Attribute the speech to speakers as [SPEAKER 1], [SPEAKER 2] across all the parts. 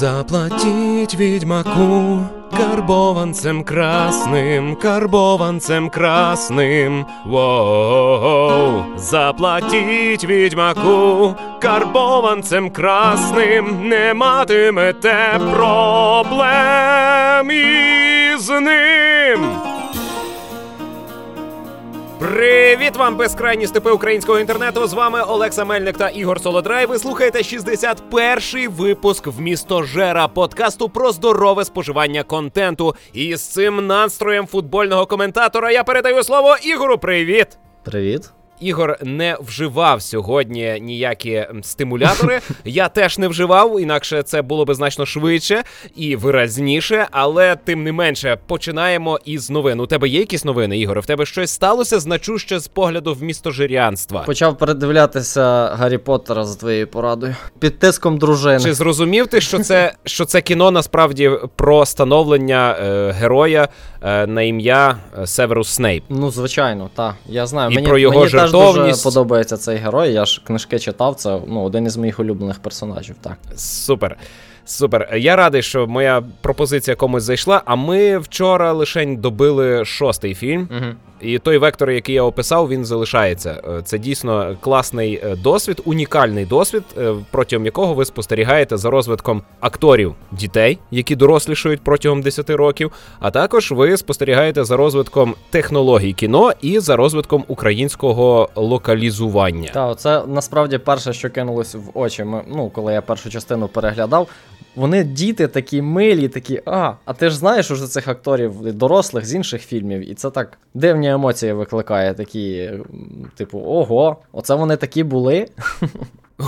[SPEAKER 1] Заплатіть відьмаку карбованцем красним, карбованцем красним. Воу, заплатіть відьмаку карбованцем красним, не матимете проблем із ним. Привіт вам, безкрайні степи українського інтернету. З вами Олекса Мельник та Ігор Солодрай. Ви слухаєте 61-й випуск в місто Жера подкасту про здорове споживання контенту. І з цим настроєм футбольного коментатора я передаю слово Ігору. Привіт!
[SPEAKER 2] Привіт.
[SPEAKER 1] Ігор не вживав сьогодні ніякі стимулятори. Я теж не вживав, інакше це було би значно швидше і виразніше. Але тим не менше починаємо із новин. У тебе є якісь новини, Ігоре? В тебе щось сталося значуще з погляду в місто жирянства?
[SPEAKER 2] Почав передивлятися Гаррі Поттера за твоєю порадою. Під тиском дружини.
[SPEAKER 1] Чи зрозумів ти, що це що це кіно насправді про становлення е, героя е, на ім'я е, Северус Снейп?
[SPEAKER 2] Ну, звичайно, так. Я знаю.
[SPEAKER 1] І
[SPEAKER 2] мені
[SPEAKER 1] про його
[SPEAKER 2] мені теж дуже подобається цей герой. Я ж книжки читав. Це ну, один із моїх улюблених персонажів. Так.
[SPEAKER 1] Супер. Супер. Я радий, що моя пропозиція комусь зайшла. А ми вчора лишень добили шостий фільм.
[SPEAKER 2] Угу.
[SPEAKER 1] І той вектор, який я описав, він залишається. Е, Це дійсно класний е, досвід, унікальний досвід, е, протягом якого ви спостерігаєте за розвитком акторів дітей, які дорослішають протягом 10 років. А також ви спостерігаєте за розвитком технологій кіно і за розвитком українського локалізування.
[SPEAKER 2] Та, це насправді перше, що кинулось в очі. Ми, ну, коли я першу частину переглядав. Вони діти такі милі, такі, а, а ти ж знаєш уже цих акторів дорослих з інших фільмів, і це так дивні емоції викликає, такі, типу, ого, оце вони такі були.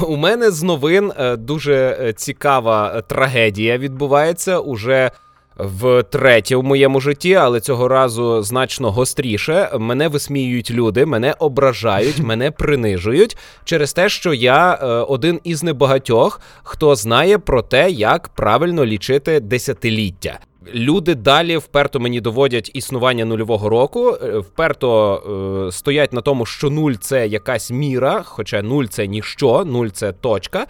[SPEAKER 1] У мене з новин е, дуже е, цікава е, трагедія відбувається уже втретє в моєму житті, але цього разу значно гостріше. Мене висміюють люди, мене ображають, мене принижують через те, що я е, один із небагатьох, хто знає про те, як правильно лічити десятиліття. Люди далі вперто мені доводять існування нульового року, е, вперто е, стоять на тому, що нуль це якась міра, хоча нуль це ніщо, нуль це точка.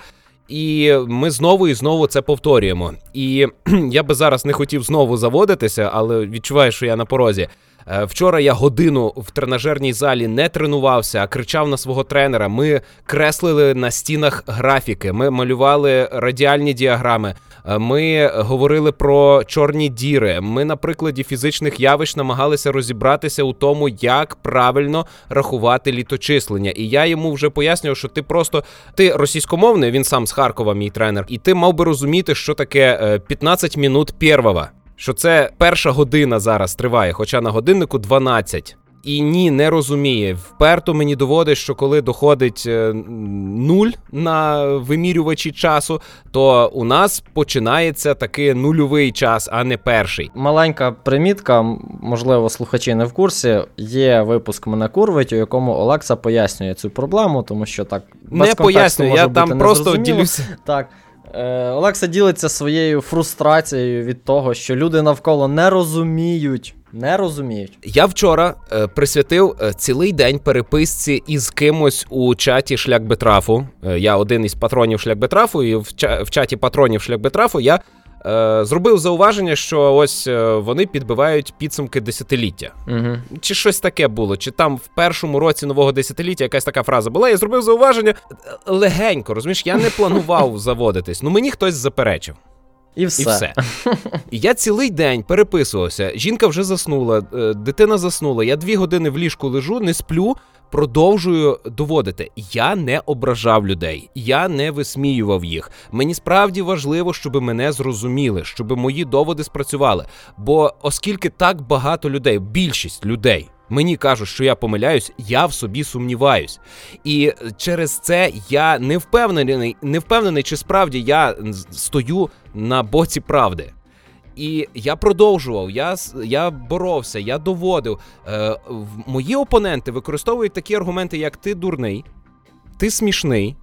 [SPEAKER 1] І ми знову і знову це повторюємо. І я би зараз не хотів знову заводитися, але відчуваю, що я на порозі. Е, Вчора я годину в тренажерній залі не тренувався, а кричав на свого тренера. Ми креслили на стінах графіки, ми малювали радіальні діаграми. Е, Ми говорили про чорні діри. Ми на прикладі фізичних явищ намагалися розібратися у тому, як правильно рахувати літочислення. І я йому вже пояснював, що ти просто ти російськомовний, він сам з Харкова, мій тренер, і ти мав би розуміти, що таке е, 15 минут первого. Що це перша година зараз триває, хоча на годиннику 12. І ні, не розуміє. Вперто мені доводить, що коли доходить е, нуль на вимірювачі часу, то у нас починається таки нульовий час, а не перший.
[SPEAKER 2] Маленька примітка, можливо, слухачі не в курсі. Є випуск мене курвить, у якому Олекса пояснює цю проблему, тому що так без
[SPEAKER 1] не
[SPEAKER 2] може
[SPEAKER 1] я
[SPEAKER 2] бути
[SPEAKER 1] там просто ділюся.
[SPEAKER 2] Так. Е, Олекса ділиться своєю фрустрацією від того, що люди навколо не розуміють. Не розуміють.
[SPEAKER 1] Я вчора е, присвятив е, цілий день переписці із кимось у чаті Шлях Бетрафу. Е, я один із патронів Шлях Бетрафу, і в, ча- в чаті патронів Шлях Бетрафу я е, зробив зауваження, що ось е, вони підбивають підсумки десятиліття.
[SPEAKER 2] Угу.
[SPEAKER 1] Чи щось таке було, чи там в першому році нового десятиліття якась така фраза була. Я зробив зауваження легенько, розумієш, я не планував заводитись. Ну мені хтось заперечив.
[SPEAKER 2] І все.
[SPEAKER 1] І все. І я цілий день переписувався. Жінка вже заснула, е, дитина заснула. Я дві години в ліжку лежу, не сплю. Продовжую доводити. Я не ображав людей, я не висміював їх. Мені справді важливо, щоб мене зрозуміли, щоб мої доводи спрацювали. Бо оскільки так багато людей, більшість людей. Мені кажуть, що я помиляюсь, я в собі сумніваюсь. І через це я не впевнений, не впевнений, чи справді я стою на боці правди. І я продовжував, я, я боровся, я доводив. Е, мої опоненти використовують такі аргументи, як ти дурний, ти смішний,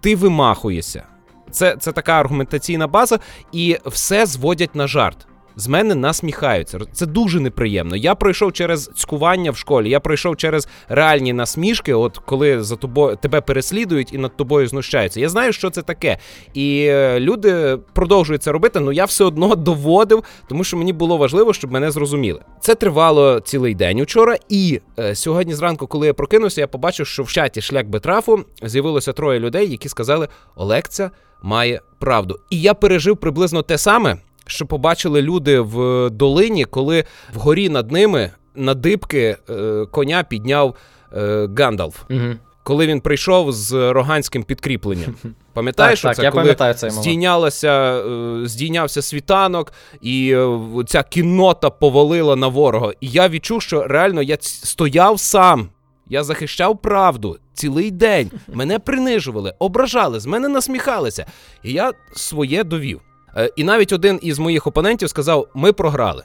[SPEAKER 1] ти вимахуєшся. Це, це така аргументаційна база, і все зводять на жарт. З мене насміхаються. Це дуже неприємно. Я пройшов через цькування в школі, я пройшов через реальні насмішки, от коли за тобою тебе переслідують і над тобою знущаються. Я знаю, що це таке. І е, люди продовжують це робити, але я все одно доводив, тому що мені було важливо, щоб мене зрозуміли. Це тривало цілий день учора, і е, сьогодні зранку, коли я прокинувся, я побачив, що в чаті шлях Бетрафу з'явилося троє людей, які сказали, Олекця має правду. І я пережив приблизно те саме що побачили люди в долині, коли вгорі над ними на дибки е, коня підняв е, Гандалф.
[SPEAKER 2] Угу.
[SPEAKER 1] Коли він прийшов з роганським підкріпленням. Пам'ятаєш,
[SPEAKER 2] так, так,
[SPEAKER 1] це
[SPEAKER 2] я
[SPEAKER 1] коли
[SPEAKER 2] цей
[SPEAKER 1] здійнялося, е, здійнявся світанок, і е, ця кіннота повалила на ворога. І я відчув, що реально я стояв сам. Я захищав правду цілий день. Мене принижували, ображали, з мене насміхалися. І я своє довів. Е, і навіть один із моїх опонентів сказав: ми програли.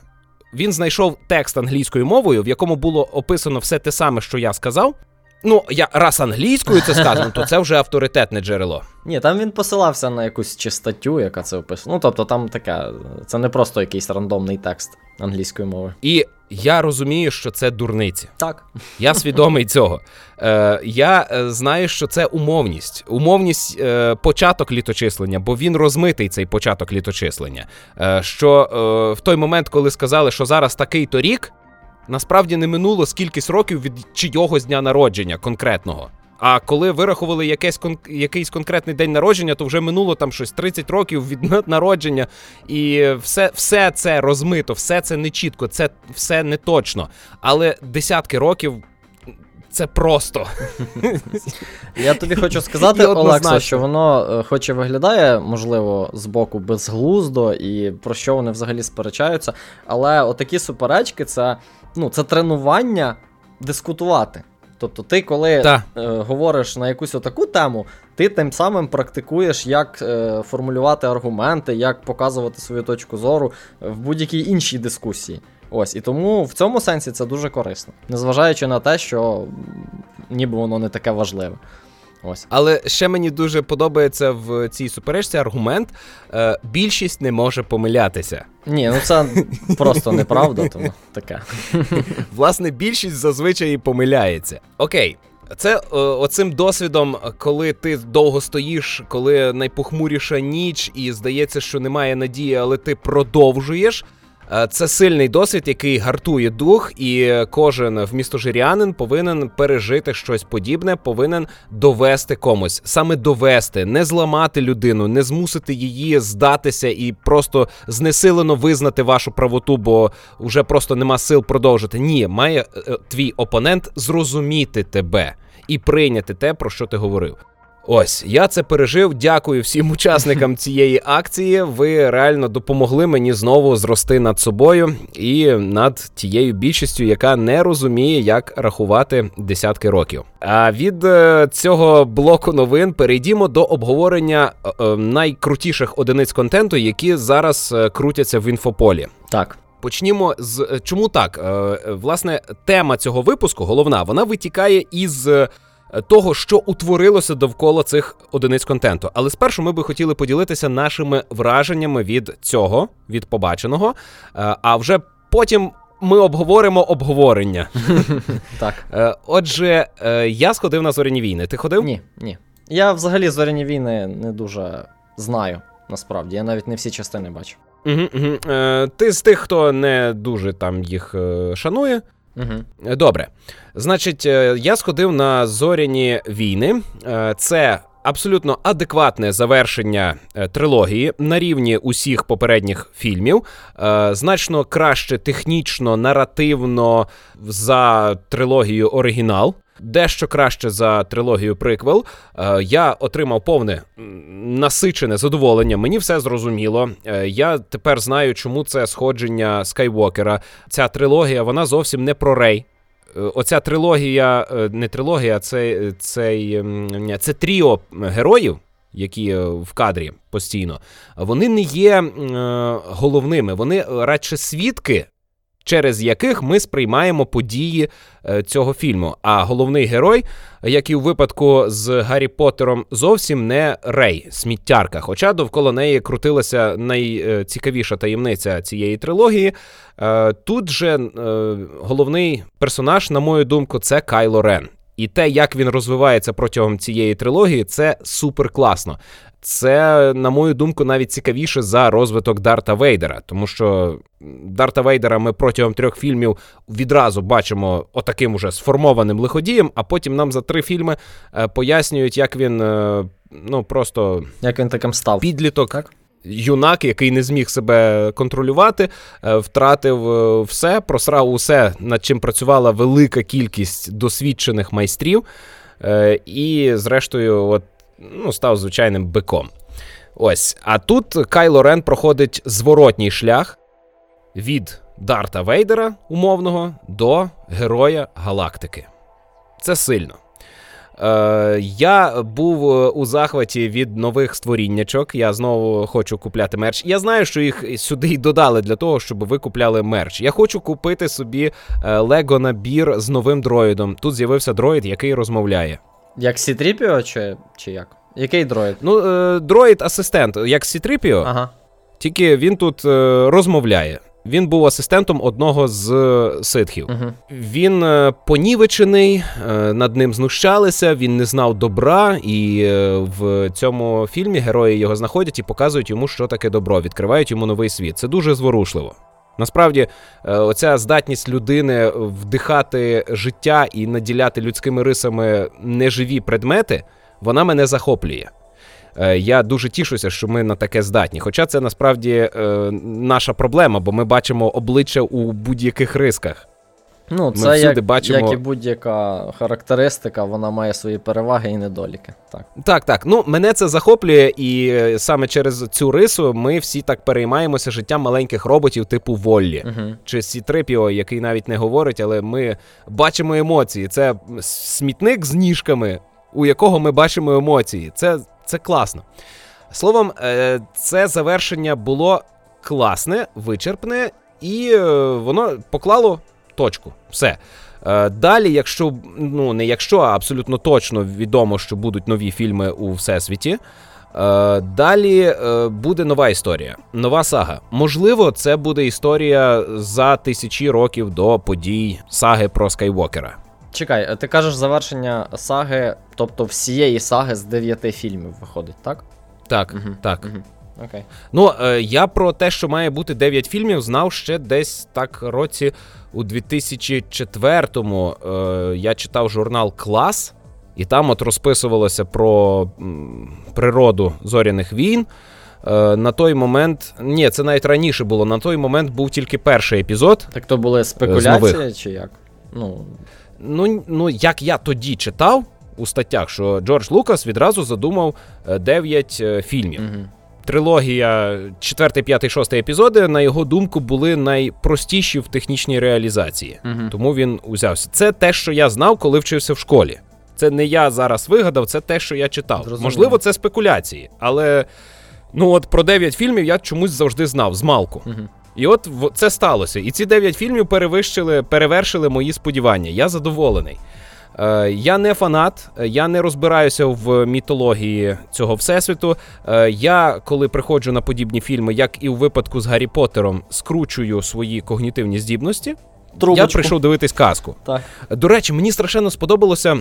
[SPEAKER 1] Він знайшов текст англійською мовою, в якому було описано все те саме, що я сказав. Ну, я раз англійською це сказано, то це вже авторитетне джерело.
[SPEAKER 2] Ні, там він посилався на якусь чи статтю, яка це описує. Ну, тобто, там таке, це не просто якийсь рандомний текст англійської мови.
[SPEAKER 1] І я розумію, що це дурниці.
[SPEAKER 2] Так.
[SPEAKER 1] Я свідомий цього. Е, Я е, знаю, що це умовність. Умовність е, початок літочислення, бо він розмитий цей початок літочислення. Е, Що е, в той момент, коли сказали, що зараз такий то рік, насправді не минуло скількись років від чийогось дня народження конкретного. А коли вирахували якийсь кон... якийсь конкретний день народження, то вже минуло там щось 30 років від народження, і все все це розмито, все це не чітко, це все не точно. Але десятки років. Це просто.
[SPEAKER 2] Я тобі хочу сказати, Олекса, що воно, е, хоч і виглядає, можливо, з боку безглуздо і про що вони взагалі сперечаються. Але отакі суперечки це ну, це тренування дискутувати. Тобто, ти, коли е, говориш на якусь отаку тему, ти тим самим практикуєш, як е, формулювати аргументи, як показувати свою точку зору в будь-якій іншій дискусії. Ось, і тому в цьому сенсі це дуже корисно, незважаючи на те, що ніби воно не таке важливе. Ось.
[SPEAKER 1] Але ще мені дуже подобається в цій суперечці аргумент: е, більшість не може помилятися.
[SPEAKER 2] Ні, ну це просто неправда, тому таке.
[SPEAKER 1] Власне, більшість зазвичай і помиляється. Окей. Це е, оцим досвідом, коли ти довго стоїш, коли найпохмуріша ніч, і здається, що немає надії, але ти продовжуєш. Е, це сильний досвід, який гартує дух, і кожен вмістожирянин повинен пережити щось подібне, повинен довести комусь, саме довести, не зламати людину, не змусити її здатися і просто знесилено визнати вашу правоту, бо вже просто нема сил продовжити. Ні, має е, твій опонент зрозуміти тебе і прийняти те, про що ти говорив. Ось я це пережив. Дякую всім учасникам цієї акції. Ви реально допомогли мені знову зрости над собою і над тією більшістю, яка не розуміє, як рахувати десятки років. А від е, цього блоку новин перейдімо до обговорення е, е, найкрутіших одиниць контенту, які зараз крутяться в інфополі.
[SPEAKER 2] Так.
[SPEAKER 1] Почнімо з чому так? Власне, тема цього випуску, головна, вона витікає із того, що утворилося довкола цих одиниць контенту. Але спершу ми би хотіли поділитися нашими враженнями від цього, від побаченого. Е, а вже потім. Ми обговоримо обговорення.
[SPEAKER 2] Так.
[SPEAKER 1] Е, отже, е, я сходив на зоряні війни. Ти ходив?
[SPEAKER 2] Ні, ні. Я взагалі зоряні війни не дуже знаю, насправді. Я навіть не всі частини бачу.
[SPEAKER 1] Угу, угу. Ти з тих, хто не дуже там їх шанує.
[SPEAKER 2] Угу.
[SPEAKER 1] Добре. Значить, е, я сходив на зоряні війни. Е, це абсолютно адекватне завершення трилогії на рівні усіх попередніх фільмів. Значно краще технічно, наративно за трилогію оригінал дещо краще за трилогію приквел. Е, я отримав повне насичене задоволення. Мені все зрозуміло. Е, я тепер знаю, чому це сходження Скайвокера. Ця трилогія вона зовсім не про Рей. Е, оця трилогія, не трилогія, це цей, це тріо героїв, які в кадрі постійно, вони не є головними. Вони радше свідки через яких ми сприймаємо події е, цього фільму. А головний герой, як і у випадку з Гаррі Поттером, зовсім не Рей, сміттярка. Хоча довкола неї крутилася найцікавіша таємниця цієї трилогії. Е, тут же е, головний персонаж, на мою думку, це Кайло Рен. І те, як він розвивається протягом цієї трилогії, це супер класно. Це, на мою думку, навіть цікавіше за розвиток Дарта Вейдера, тому що Дарта Вейдера ми протягом трьох фільмів відразу бачимо отаким уже сформованим лиходієм, а потім нам за три фільми е, пояснюють, як він е, ну просто
[SPEAKER 2] Як він таким став?
[SPEAKER 1] підліток.
[SPEAKER 2] Так.
[SPEAKER 1] Юнак, який не зміг себе контролювати, е, втратив все, просрав усе, над чим працювала велика кількість досвідчених майстрів, і, зрештою, от, ну, став звичайним биком. Ось. А тут Кайло Рен проходить зворотній шлях від Дарта Вейдера, умовного, до Героя Галактики. Це сильно. Е, я був е, у захваті від нових створіннячок. Я знову хочу купляти мерч. Я знаю, що їх сюди й додали для того, щоб ви купляли мерч. Я хочу купити собі Лего набір з новим дроїдом. Тут з'явився дроїд, який розмовляє.
[SPEAKER 2] Як Сітріпіо, чи, чи як? Який дроїд?
[SPEAKER 1] Ну, е, дроїд-асистент, як Сітрипіо,
[SPEAKER 2] Ага.
[SPEAKER 1] тільки він тут е, розмовляє. Він був асистентом одного з е, ситхів.
[SPEAKER 2] Угу.
[SPEAKER 1] Він е, понівечений, е, над ним знущалися, він не знав добра, і е, в цьому фільмі герої його знаходять і показують йому, що таке добро, відкривають йому новий світ. Це дуже зворушливо. Насправді, е, оця здатність людини вдихати життя і наділяти людськими рисами неживі предмети, вона мене захоплює. Е, Я дуже тішуся, що ми на таке здатні. Хоча це насправді е, наша проблема, бо ми бачимо обличчя у будь-яких рисках.
[SPEAKER 2] Ну,
[SPEAKER 1] Ми
[SPEAKER 2] це
[SPEAKER 1] всюди
[SPEAKER 2] як,
[SPEAKER 1] бачимо-
[SPEAKER 2] як і будь-яка характеристика, вона має свої переваги і недоліки. Так.
[SPEAKER 1] Так, так. Ну мене це захоплює, і е, саме через цю рису ми всі так переймаємося життям маленьких роботів типу Воллі.
[SPEAKER 2] Угу.
[SPEAKER 1] Чи Сітрипіо, який навіть не говорить, але ми бачимо емоції. Це смітник з ніжками, у якого ми бачимо емоції. Це, це класно. Словом, е, це завершення було класне, вичерпне, і е, воно поклало точку. Все. Е, Далі, якщо ну не якщо, а абсолютно точно відомо, що будуть нові фільми у всесвіті. Е, Далі е, буде нова історія, нова сага. Можливо, це буде історія за тисячі років до подій саги про Скайвокера.
[SPEAKER 2] Чекай, ти кажеш завершення саги, тобто всієї саги з дев'яти фільмів виходить, так?
[SPEAKER 1] Так,
[SPEAKER 2] Мгм.
[SPEAKER 1] так.
[SPEAKER 2] Угу. Окей.
[SPEAKER 1] Ну, я про те, що має бути 9 фільмів, знав ще десь так році у 2004-му. Е, я читав журнал Клас, і там от розписувалося про природу зоряних війн. Е, на той момент, ні, це навіть раніше було. На той момент був тільки перший епізод.
[SPEAKER 2] Так то були спекуляції, чи як? Ну,
[SPEAKER 1] Ну, ну, як я тоді читав у статтях, що Джордж Лукас відразу задумав 9 фільмів.
[SPEAKER 2] угу.
[SPEAKER 1] Трилогія 4, 5, 6 епізоди, на його думку, були найпростіші в технічній реалізації.
[SPEAKER 2] Угу.
[SPEAKER 1] Тому він узявся. Це те, що я знав, коли вчився в школі. Це не я зараз вигадав, це те, що я читав.
[SPEAKER 2] Зрозуміло.
[SPEAKER 1] Можливо, це спекуляції, але ну от про 9 фільмів я чомусь завжди знав з малку.
[SPEAKER 2] Угу.
[SPEAKER 1] І от це сталося. І ці 9 фільмів перевищили, перевершили мої сподівання. Я задоволений. Е, я не фанат, е, я не розбираюся в мітології цього всесвіту. Е, я, коли приходжу на подібні фільми, як і у випадку з Гаррі Поттером, скручую свої когнітивні здібності.
[SPEAKER 2] Трубочку.
[SPEAKER 1] Я прийшов дивитись казку.
[SPEAKER 2] Так.
[SPEAKER 1] До речі, мені страшенно сподобалося.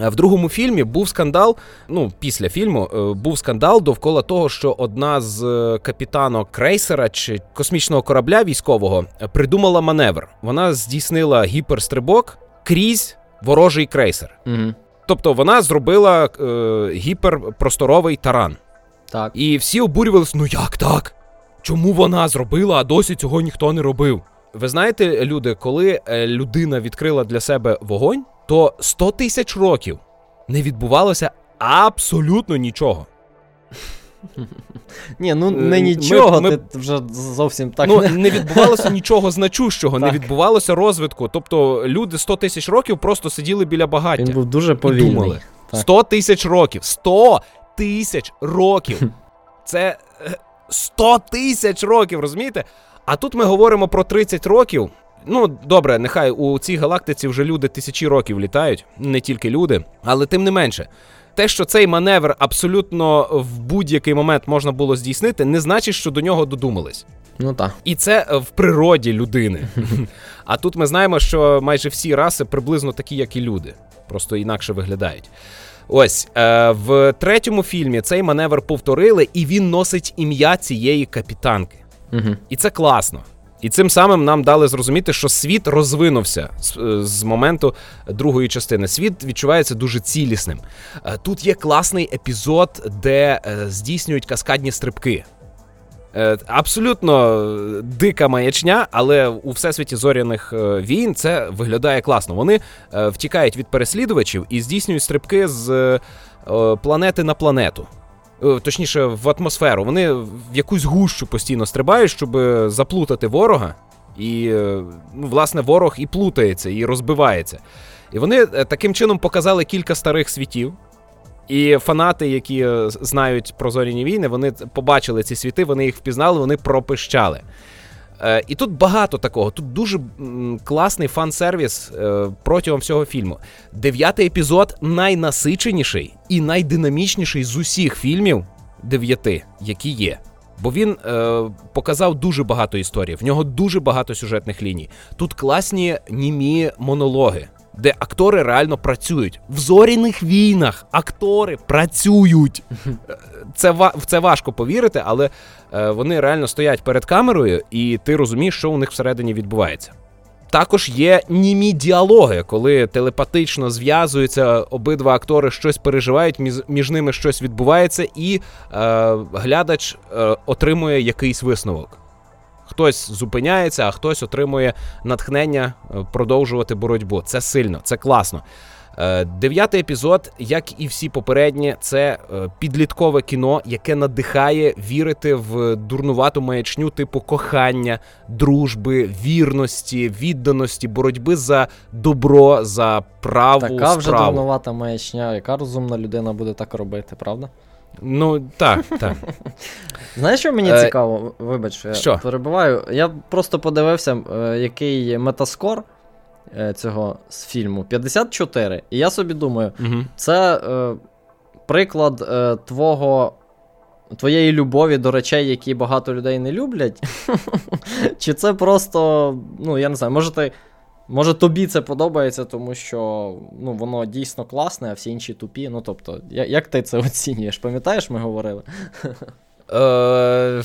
[SPEAKER 1] В другому фільмі був скандал. Ну, після фільму був скандал довкола того, що одна з капітанок крейсера чи космічного корабля військового придумала маневр. Вона здійснила гіперстрибок крізь ворожий крейсер.
[SPEAKER 2] Угу.
[SPEAKER 1] Тобто вона зробила е, гіперпросторовий таран.
[SPEAKER 2] Так.
[SPEAKER 1] І всі обурювалися: ну як так? Чому вона зробила, а досі цього ніхто не робив? Ви знаєте, люди, коли е, людина відкрила для себе вогонь, то 100 тисяч років не відбувалося абсолютно нічого.
[SPEAKER 2] Ні, ну
[SPEAKER 1] Е,
[SPEAKER 2] не нічого,
[SPEAKER 1] ми-
[SPEAKER 2] ти вже зовсім так
[SPEAKER 1] ну,
[SPEAKER 2] не.
[SPEAKER 1] відбувалося нічого значущого, не відбувалося розвитку. Тобто люди 100 тисяч років просто сиділи біля багаття.
[SPEAKER 2] Він був дуже
[SPEAKER 1] і
[SPEAKER 2] повільний.
[SPEAKER 1] думали.
[SPEAKER 2] Так.
[SPEAKER 1] 100 тисяч років. 100 тисяч років. Це е, 100 тисяч років, розумієте? А тут ми говоримо про 30 років, Ну, добре, нехай у цій галактиці вже люди тисячі років літають, не тільки люди, але тим не менше. Те, що цей маневр абсолютно в будь-який момент можна було здійснити, не значить, що до нього додумались.
[SPEAKER 2] Ну так.
[SPEAKER 1] І це е, в природі людини. А тут ми знаємо, що майже всі раси приблизно такі, як і люди, просто інакше виглядають. Ось е, в третьому фільмі цей маневр повторили, і він носить ім'я цієї капітанки.
[SPEAKER 2] Угу.
[SPEAKER 1] І це класно. І цим самим нам дали зрозуміти, що світ розвинувся з, е, з моменту другої частини. Світ відчувається дуже цілісним. Е, Тут є класний епізод, де е, здійснюють каскадні стрибки. Абсолютно дика маячня, але у всесвіті зоряних війн це виглядає класно. Вони втікають від переслідувачів і здійснюють стрибки з планети на планету. Е, Точніше, в атмосферу. Вони в якусь гущу постійно стрибають, щоб е, заплутати ворога. І, е, ну, власне, ворог і плутається, і розбивається. І вони таким чином показали кілька старих світів. І фанати, які знають про зоряні війни, вони побачили ці світи, вони їх впізнали, вони пропищали. Е, і тут багато такого. Тут дуже класний фан-сервіс е, протягом всього фільму. Дев'ятий епізод найнасиченіший і найдинамічніший з усіх фільмів дев'яти, які є. Бо він е, показав дуже багато історій, в нього дуже багато сюжетних ліній. Тут класні німі монологи, де актори реально працюють. В зоряних війнах актори працюють. Е, Це, в це важко повірити, але е, вони реально стоять перед камерою, і ти розумієш, що у них всередині відбувається. Також є німі діалоги, коли телепатично зв'язуються обидва актори, щось переживають, між, між ними щось відбувається, і е, глядач е, отримує якийсь висновок. Хтось зупиняється, а хтось отримує натхнення е, продовжувати боротьбу. Це сильно, це класно. Е, Дев'ятий епізод, як і всі попередні, це е, підліткове кіно, яке надихає вірити в дурнувату маячню типу кохання, дружби, вірності, відданості, боротьби за добро, за праву
[SPEAKER 2] Така вже
[SPEAKER 1] справу.
[SPEAKER 2] дурнувата маячня, яка розумна людина буде так робити, правда?
[SPEAKER 1] Ну так, так.
[SPEAKER 2] Знаєш, що мені
[SPEAKER 1] Е,
[SPEAKER 2] цікаво? Вибач, що я
[SPEAKER 1] що?
[SPEAKER 2] перебуваю. Я просто подивився, е, який метаскор цього з фільму 54. І я собі думаю,
[SPEAKER 1] Угу.
[SPEAKER 2] це е, приклад е, твого. Твоєї любові до речей, які багато людей не люблять? Чи це просто, ну, я не знаю, може ти. Може тобі це подобається, тому що ну, воно дійсно класне, а всі інші тупі. Ну тобто, я- як ти це оцінюєш? Пам'ятаєш, ми говорили?
[SPEAKER 1] Е,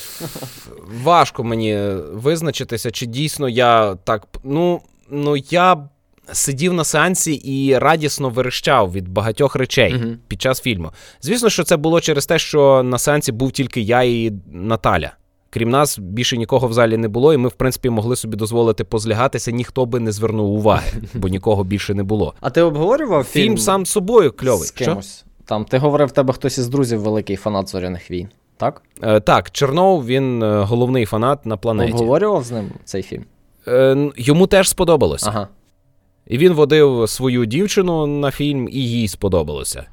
[SPEAKER 1] важко мені визначитися, чи дійсно я так. Ну, ну я сидів на сеансі і радісно верещав від багатьох речей
[SPEAKER 2] Мгм.
[SPEAKER 1] під час фільму. Звісно, що це було через те, що на сеансі був тільки я і Наталя. Крім нас, більше нікого в залі не було, і ми, в принципі, могли собі дозволити позлягатися, ніхто би не звернув уваги, бо нікого більше не було.
[SPEAKER 2] А ти обговорював фільм,
[SPEAKER 1] Фільм сам собою кльовий.
[SPEAKER 2] з кимось? Там ти говорив, в тебе хтось із друзів великий фанат зоряних війн, так?
[SPEAKER 1] Е, так, Чернов, він е, головний фанат на планеті.
[SPEAKER 2] Обговорював з ним цей фільм?
[SPEAKER 1] Е, йому теж сподобалося.
[SPEAKER 2] Ага.
[SPEAKER 1] І він водив свою дівчину на фільм, і їй сподобалося.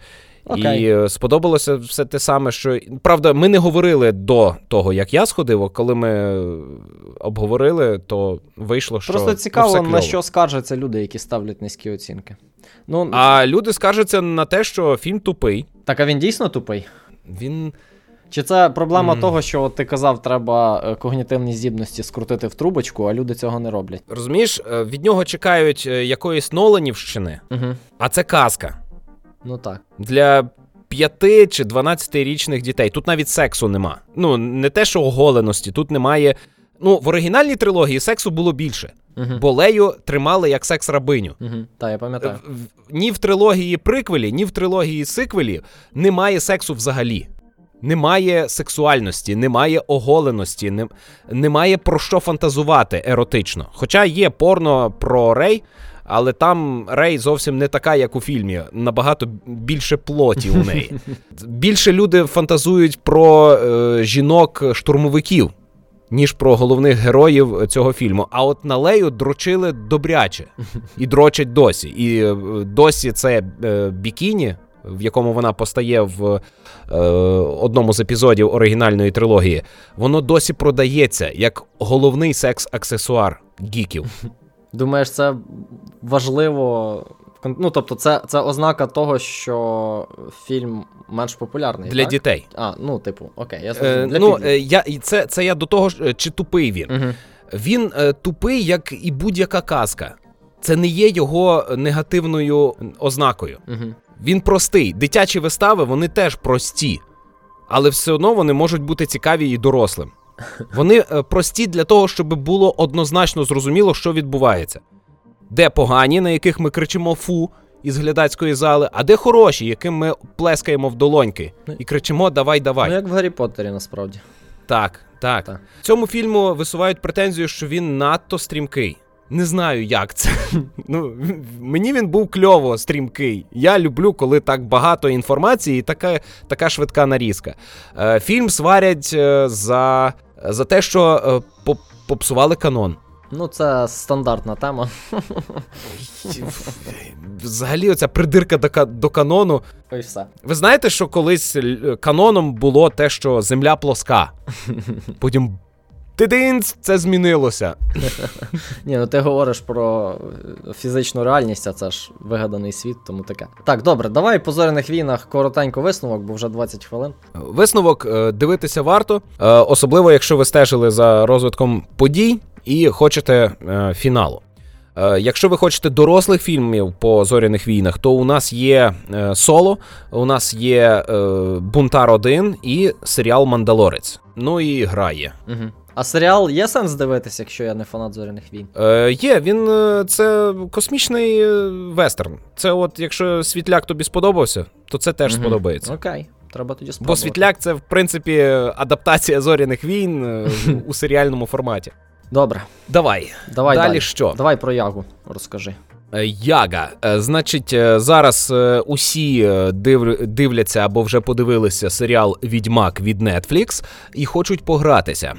[SPEAKER 2] Окей.
[SPEAKER 1] І е, сподобалося все те саме, що. Правда, ми не говорили до того, як я сходив, а коли ми обговорили, то вийшло, що.
[SPEAKER 2] Просто
[SPEAKER 1] ну,
[SPEAKER 2] цікаво,
[SPEAKER 1] все
[SPEAKER 2] на що скаржаться люди, які ставлять низькі оцінки. Ну,
[SPEAKER 1] А люди скаржаться на те, що фільм тупий.
[SPEAKER 2] так а він дійсно тупий?
[SPEAKER 1] Він.
[SPEAKER 2] Чи це проблема
[SPEAKER 1] Мгм.
[SPEAKER 2] того, що от ти казав, треба е, когнітивні здібності скрутити в трубочку, а люди цього не роблять?
[SPEAKER 1] Розумієш, е, від нього чекають якоїсь Ноланівщини,
[SPEAKER 2] Угу.
[SPEAKER 1] а це казка.
[SPEAKER 2] Ну так.
[SPEAKER 1] для 5 чи 12-річних дітей. Тут навіть сексу нема. Ну, не те, що оголеності, тут немає. Ну, в оригінальній трилогії сексу було більше,
[SPEAKER 2] Угу.
[SPEAKER 1] бо Лею тримали як секс-рабиню.
[SPEAKER 2] Угу. Так, я пам'ятаю.
[SPEAKER 1] Ні в трилогії приквелі, ні в трилогії сиквелі немає сексу взагалі. Немає сексуальності, немає оголеності, не, немає про що фантазувати еротично. Хоча є порно про Рей, але там Рей зовсім не така, як у фільмі. Набагато більше плоті у неї. Більше люди фантазують про е, жінок-штурмовиків, ніж про головних героїв цього фільму. А от на Лею дрочили добряче і дрочать досі. І е, досі це е, бікіні, в якому вона постає в е, одному з епізодів оригінальної трилогії, воно досі продається як головний секс-аксесуар гіків.
[SPEAKER 2] Думаєш, це важливо. Ну, тобто, це це ознака того, що фільм менш популярний.
[SPEAKER 1] Для
[SPEAKER 2] так?
[SPEAKER 1] дітей.
[SPEAKER 2] А, ну, типу, окей, я
[SPEAKER 1] Е.
[SPEAKER 2] Для
[SPEAKER 1] ну,
[SPEAKER 2] підлітків.
[SPEAKER 1] я, це, це я до того, е, чи тупий він.
[SPEAKER 2] Мгм.
[SPEAKER 1] Він е, тупий, як і будь-яка казка. Це не є його негативною ознакою.
[SPEAKER 2] Мгм.
[SPEAKER 1] Він простий. Дитячі вистави вони теж прості, але все одно вони можуть бути цікаві і дорослим. Вони е, прості для того, щоб було однозначно зрозуміло, що відбувається. Де погані, на яких ми кричимо фу із глядацької зали, а де хороші, яким ми плескаємо в долоньки і кричимо Давай, давай.
[SPEAKER 2] Ну, як в Гаррі Поттері, насправді.
[SPEAKER 1] Так, так.
[SPEAKER 2] Так.
[SPEAKER 1] Цьому фільму висувають претензію, що він надто стрімкий. Не знаю, як це. Ну, мені він був кльово стрімкий. Я люблю, коли так багато інформації і така, така швидка нарізка. Е, фільм сварять е, за, за те, що е, поп- попсували канон.
[SPEAKER 2] Ну, це стандартна тема.
[SPEAKER 1] Взагалі, оця придирка до, до канону.
[SPEAKER 2] І все.
[SPEAKER 1] Ви знаєте, що колись каноном було те, що земля плоска. Потім. Тидинц, це змінилося.
[SPEAKER 2] Ні, ну ти говориш про е, фізичну реальність, а це ж вигаданий світ, тому таке. Так, добре, давай по зоряних війнах коротенько висновок, бо вже 20 хвилин.
[SPEAKER 1] Висновок е, дивитися варто, е, особливо якщо ви стежили за розвитком подій і хочете фіналу. Якщо ви хочете дорослих фільмів по зоряних війнах, то у нас є соло, у нас є Бунтар 1 і серіал Мандалорець. Ну і грає.
[SPEAKER 2] Угу. А серіал є сенс дивитися, якщо я не фанат зоряних війн?
[SPEAKER 1] Е, є, він е, це космічний е, вестерн. Це от, якщо світляк тобі сподобався, то це теж
[SPEAKER 2] угу.
[SPEAKER 1] сподобається.
[SPEAKER 2] Окей, треба тоді спробувати.
[SPEAKER 1] Бо світляк це в принципі адаптація зоряних війн е, у серіальному форматі.
[SPEAKER 2] Добре,
[SPEAKER 1] Давай.
[SPEAKER 2] давай
[SPEAKER 1] далі,
[SPEAKER 2] далі.
[SPEAKER 1] що?
[SPEAKER 2] Давай про ягу розкажи.
[SPEAKER 1] Е, Яга. Е, Значить, е, зараз усі див... дивляться або вже подивилися серіал Відьмак від Netflix і хочуть погратися.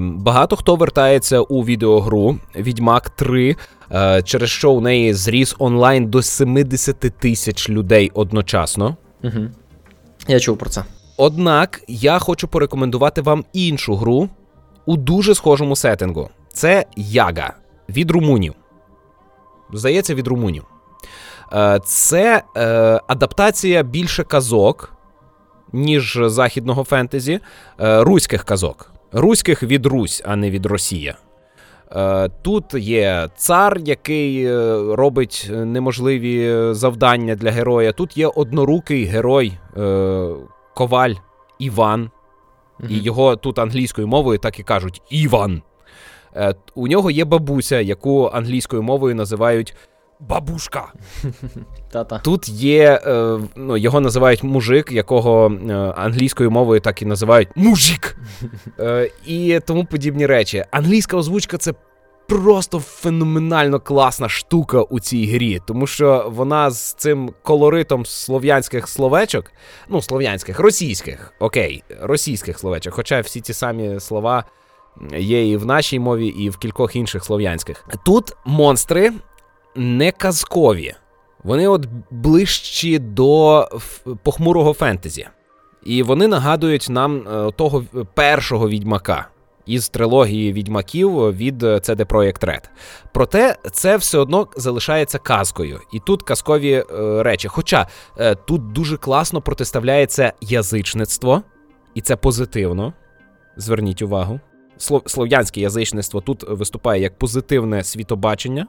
[SPEAKER 1] Багато хто вертається у відеогру Відьмак 3, е, через що у неї зріс онлайн до 70 тисяч людей одночасно.
[SPEAKER 2] Угу. Я чув про це.
[SPEAKER 1] Однак я хочу порекомендувати вам іншу гру у дуже схожому сеттингу. Це Яга від румунів. Здається, від румунів. Е, Це е, адаптація більше казок, ніж західного фентезі, е, руських казок. Руських від Русь, а не від Росія. Тут є цар, який робить неможливі завдання для героя. Тут є однорукий герой, коваль Іван. І його тут англійською мовою так і кажуть Іван. Е, У нього є бабуся, яку англійською мовою називають бабушка.
[SPEAKER 2] Та-та.
[SPEAKER 1] Тут є, е, ну, його називають мужик, якого е, англійською мовою так і називають мужик. Е, і тому подібні речі. Англійська озвучка це просто феноменально класна штука у цій грі, тому що вона з цим колоритом слов'янських словечок, ну, слов'янських, російських, окей, російських словечок, хоча всі ті самі слова. Є і в нашій мові, і в кількох інших слов'янських. Тут монстри не казкові. Вони от ближчі до похмурого фентезі. І вони нагадують нам е, того першого відьмака із трилогії відьмаків від е, CD Projekt Red. Проте це все одно залишається казкою. І тут казкові е, речі. Хоча тут дуже класно протиставляється язичництво, і це позитивно. Зверніть увагу. Слов- Слов'янське язичництво тут виступає як позитивне світобачення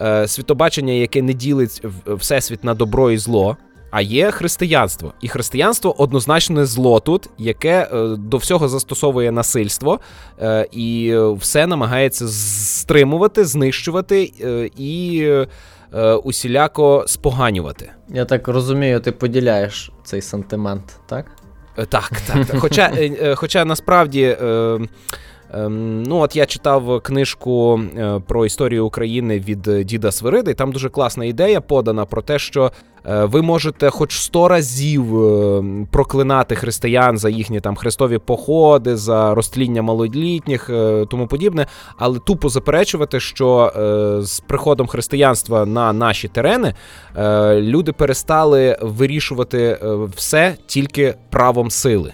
[SPEAKER 1] е, світобачення, яке не ділить всесвіт на добро і зло. А є християнство. І християнство однозначно зло тут, яке е, до всього застосовує насильство е, і все намагається стримувати, знищувати і усіляко споганювати.
[SPEAKER 2] Я так розумію, ти поділяєш цей сентимент, так?
[SPEAKER 1] Е, Так, так. так. Хоча, е, е, хоча насправді. Ем, Ну, от я читав книжку е, про історію України від е, діда Свириди, і там дуже класна ідея подана про те, що е, ви можете хоч сто разів проклинати християн за їхні там хрестові походи, за розтління малолітніх, тому подібне, але тупо заперечувати, що з приходом християнства на наші терени люди перестали вирішувати все тільки правом сили.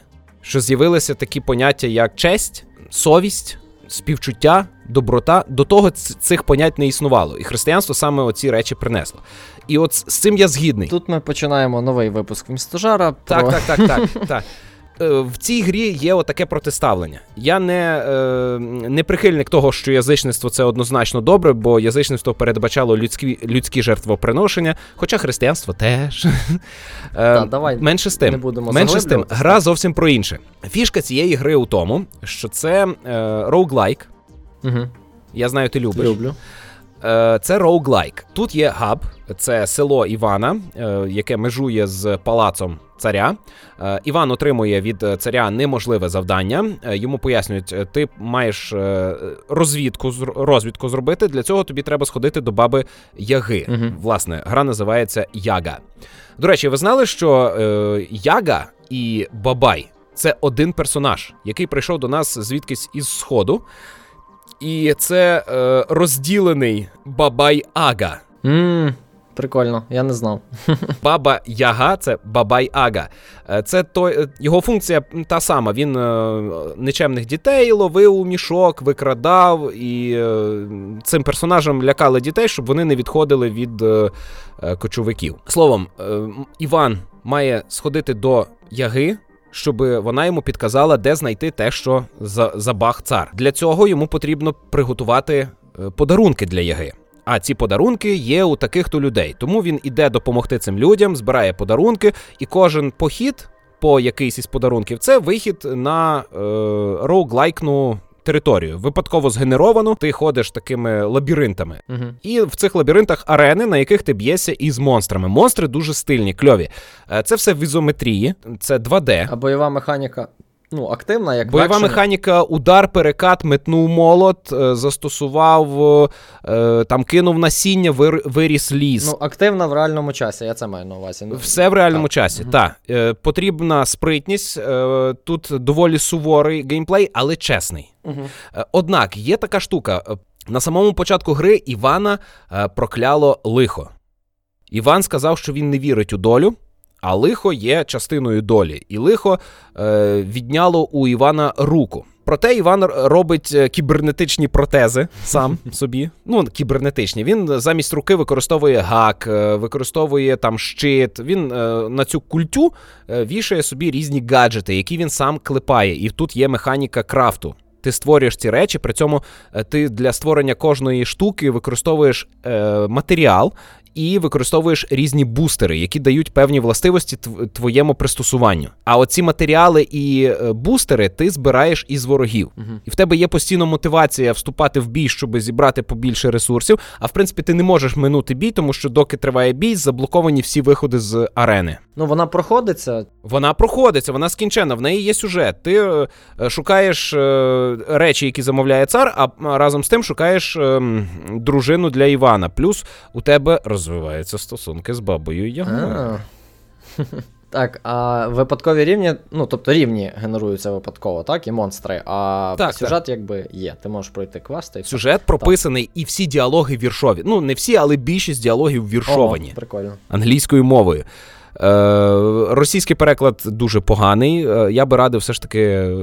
[SPEAKER 1] Що з'явилися такі поняття, як честь, совість, співчуття, доброта. До того цих понять не існувало. І християнство саме оці речі принесло. І от з цим я згідний.
[SPEAKER 2] Тут ми починаємо новий випуск містожара.
[SPEAKER 1] Так, про... так, так, так, так. Е, в цій грі є отаке протиставлення. Я не е, не прихильник того, що язичництво це однозначно добре, бо язичництво передбачало людські людські жертвоприношення, хоча християнство теж. Е,
[SPEAKER 2] Та, давай
[SPEAKER 1] Менше з тим.
[SPEAKER 2] Не будемо
[SPEAKER 1] Менше з тим. Гра зовсім про інше. Фішка цієї гри у тому, що це роуглайк.
[SPEAKER 2] Угу.
[SPEAKER 1] Я знаю, ти любиш.
[SPEAKER 2] Люблю.
[SPEAKER 1] Це роуглайк. Тут є габ, це село Івана, яке межує з палацом царя. Е, Іван отримує від е, царя неможливе завдання. Е, йому пояснюють, ти маєш розвідку розвідку зробити. Для цього тобі треба сходити до баби Яги.
[SPEAKER 2] Угу.
[SPEAKER 1] Власне, гра називається Яга. До речі, ви знали, що Яга і Бабай це один персонаж, який прийшов до нас звідкись із Сходу. І це розділений Бабай Ага.
[SPEAKER 2] Mm. Прикольно, я не знав.
[SPEAKER 1] Баба Яга це Бабай Ага. Е, це той, е, його функція та сама. Він е, нечемних дітей ловив у мішок, викрадав, і цим персонажем лякали дітей, щоб вони не відходили від кочовиків. Словом, Іван має сходити до яги. Щоб вона йому підказала, де знайти те, що забаг цар. Для цього йому потрібно приготувати подарунки для яги. А ці подарунки є у таких то людей. Тому він іде допомогти цим людям, збирає подарунки, і кожен похід по якийсь із подарунків це вихід на е, роуглайкну територію. Випадково згенеровану, ти ходиш такими лабіринтами.
[SPEAKER 2] Угу.
[SPEAKER 1] І в цих лабіринтах арени, на яких ти б'єшся із монстрами. Монстри дуже стильні, кльові. Е, це все в ізометрії, це 2D.
[SPEAKER 2] А бойова механіка ну, активна, як
[SPEAKER 1] бойова механіка, удар, перекат, метнув молот, е, застосував, е, там кинув насіння, виріс ліс.
[SPEAKER 2] Ну, активна в реальному часі, я це маю на увазі.
[SPEAKER 1] Ну, Все в реальному так. часі. Угу. Так. Е, потрібна спритність. Тут доволі суворий геймплей, але чесний.
[SPEAKER 2] Угу.
[SPEAKER 1] Однак є така штука. На самому початку гри Івана прокляло лихо. Іван сказав, що він не вірить у долю. А лихо є частиною долі, і лихо е, відняло у Івана руку. Проте Іван робить е, кібернетичні протези сам собі. Ну, кібернетичні. Він замість руки використовує гак, е, використовує там щит. Він е, на цю культю вішає собі різні гаджети, які він сам клепає. І тут є механіка крафту. Ти створюєш ці речі, при цьому ти для створення кожної штуки використовуєш е, матеріал, і використовуєш різні бустери, які дають певні властивості твоєму пристосуванню. А оці матеріали і е, бустери ти збираєш із ворогів.
[SPEAKER 2] Угу.
[SPEAKER 1] І в тебе є постійно мотивація вступати в бій, щоб зібрати побільше ресурсів. А в принципі, ти не можеш минути бій, тому що доки триває бій, заблоковані всі виходи з арени.
[SPEAKER 2] Ну вона проходиться.
[SPEAKER 1] Вона проходиться, вона скінчена. В неї є сюжет. Ти е, шукаєш е, речі, які замовляє цар, а разом з тим шукаєш е, дружину для Івана. Плюс у тебе розвиваються стосунки з бабою Ягою.
[SPEAKER 2] Так, а випадкові рівні, ну тобто рівні генеруються випадково, так, і монстри. А так, сюжет так. якби є. Ти можеш пройти квести. І
[SPEAKER 1] сюжет прописаний, так. і всі діалоги віршові. Ну, не всі, але більшість діалогів віршовані.
[SPEAKER 2] О, прикольно.
[SPEAKER 1] Англійською мовою. Е, Російський переклад дуже поганий. Е, я би радив все ж таки е,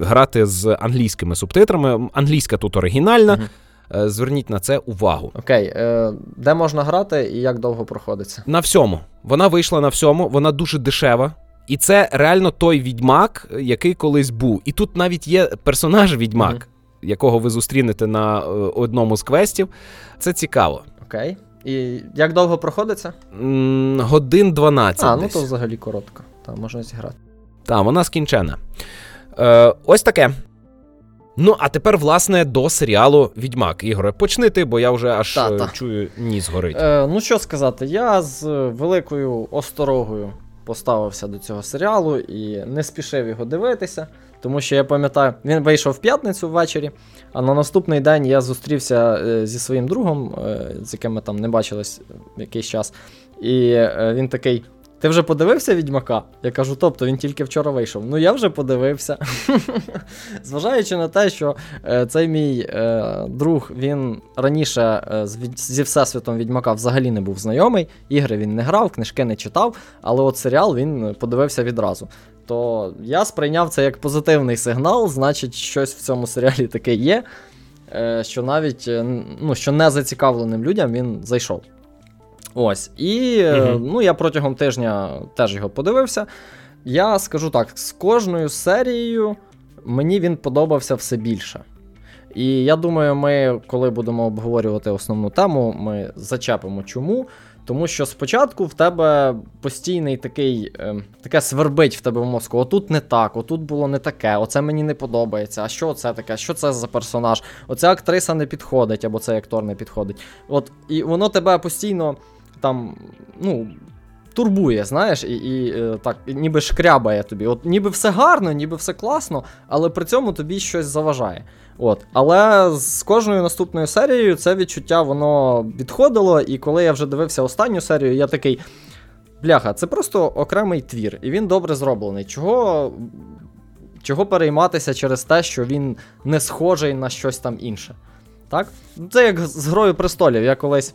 [SPEAKER 1] грати з англійськими субтитрами. Англійська тут оригінальна. Угу. Зверніть на це увагу.
[SPEAKER 2] Окей, е, де можна грати і як довго проходиться?
[SPEAKER 1] На всьому. Вона вийшла на всьому, вона дуже дешева. І це реально той відьмак, який колись був. І тут навіть є персонаж відьмак, mm якого ви зустрінете на одному з квестів. Це цікаво.
[SPEAKER 2] Окей. І як довго проходиться?
[SPEAKER 1] М, Годин 12.
[SPEAKER 2] А,
[SPEAKER 1] десь.
[SPEAKER 2] ну то взагалі коротко. Там можна зіграти.
[SPEAKER 1] Так, вона скінчена. Е, Ось таке. Ну, а тепер, власне, до серіалу Відьмак. Ігоре, почни ти, бо я вже аж
[SPEAKER 2] Та-та.
[SPEAKER 1] Е, чую ніс горить.
[SPEAKER 2] Е, Ну, що сказати, я з великою осторогою поставився до цього серіалу і не спішив його дивитися, тому що я пам'ятаю, він вийшов в п'ятницю ввечері, а на наступний день я зустрівся е, зі своїм другом, е, з яким ми там не бачились якийсь час. І він такий: ти вже подивився відьмака? Я кажу, тобто він тільки вчора вийшов. Ну я вже подивився. Зважаючи на те, що е, цей мій е, друг він раніше е, зі всесвітом відьмака взагалі не був знайомий. Ігри він не грав, книжки не читав, але от серіал він подивився відразу. то я сприйняв це як позитивний сигнал, значить, щось в цьому серіалі таке є, е, що навіть е, ну, що не зацікавленим людям він зайшов. Ось. І угу. ну, я протягом тижня теж його подивився. Я скажу так: з кожною серією мені він подобався все більше. І я думаю, ми, коли будемо обговорювати основну тему, ми зачепимо чому. Тому що спочатку в тебе постійний такий, е, таке свербить в тебе в мозку. Отут не так, отут було не таке, оце мені не подобається. А що це таке? Що це за персонаж? Оця актриса не підходить, або цей актор не підходить. От, І воно тебе постійно там, ну. Турбує, знаєш, і і е, так, ніби шкрябає тобі. От Ніби все гарно, ніби все класно, але при цьому тобі щось заважає. От. Але з кожною наступною серією це відчуття воно відходило, і коли я вже дивився останню серію, я такий. Бляха, це просто окремий твір, і він добре зроблений. Чого чого перейматися через те, що він не схожий на щось там інше? Так? Це як з Грою престолів. Я колись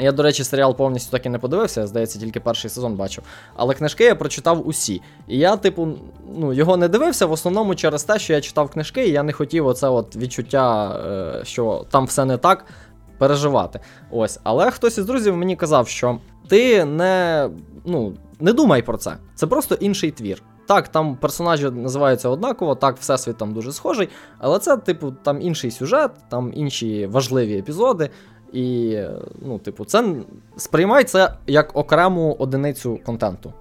[SPEAKER 2] я, до речі, серіал повністю так і не подивився, здається, тільки перший сезон бачив. Але книжки я прочитав усі. І я, типу, ну, його не дивився в основному через те, що я читав книжки, і я не хотів оце от відчуття, е, що там все не так, переживати. Ось. Але хтось із друзів мені казав, що ти не ну, не думай про це. Це просто інший твір. Так, там персонажі називаються однаково, так, всесвіт там дуже схожий, але це, типу, там інший сюжет, там інші важливі епізоди. І, ну, типу, це сприймай це як окрему одиницю контенту.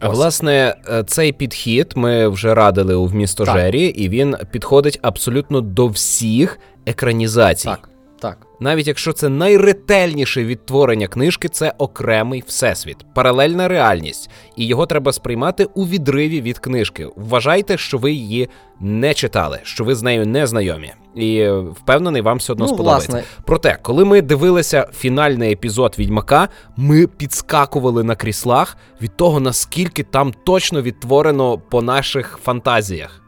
[SPEAKER 1] Ось. Власне, е, цей підхід ми вже радили у вмістожері, і він підходить абсолютно до всіх екранізацій.
[SPEAKER 2] Так, так.
[SPEAKER 1] Навіть якщо це найретельніше відтворення книжки, це окремий всесвіт, паралельна реальність, і його треба сприймати у відриві від книжки. Вважайте, що ви її не читали, що ви з нею не знайомі. І впевнений, вам все одно ну, сподобається. Власне. Проте, коли ми дивилися фінальний епізод відьмака, ми підскакували на кріслах від того, наскільки там точно відтворено по наших фантазіях.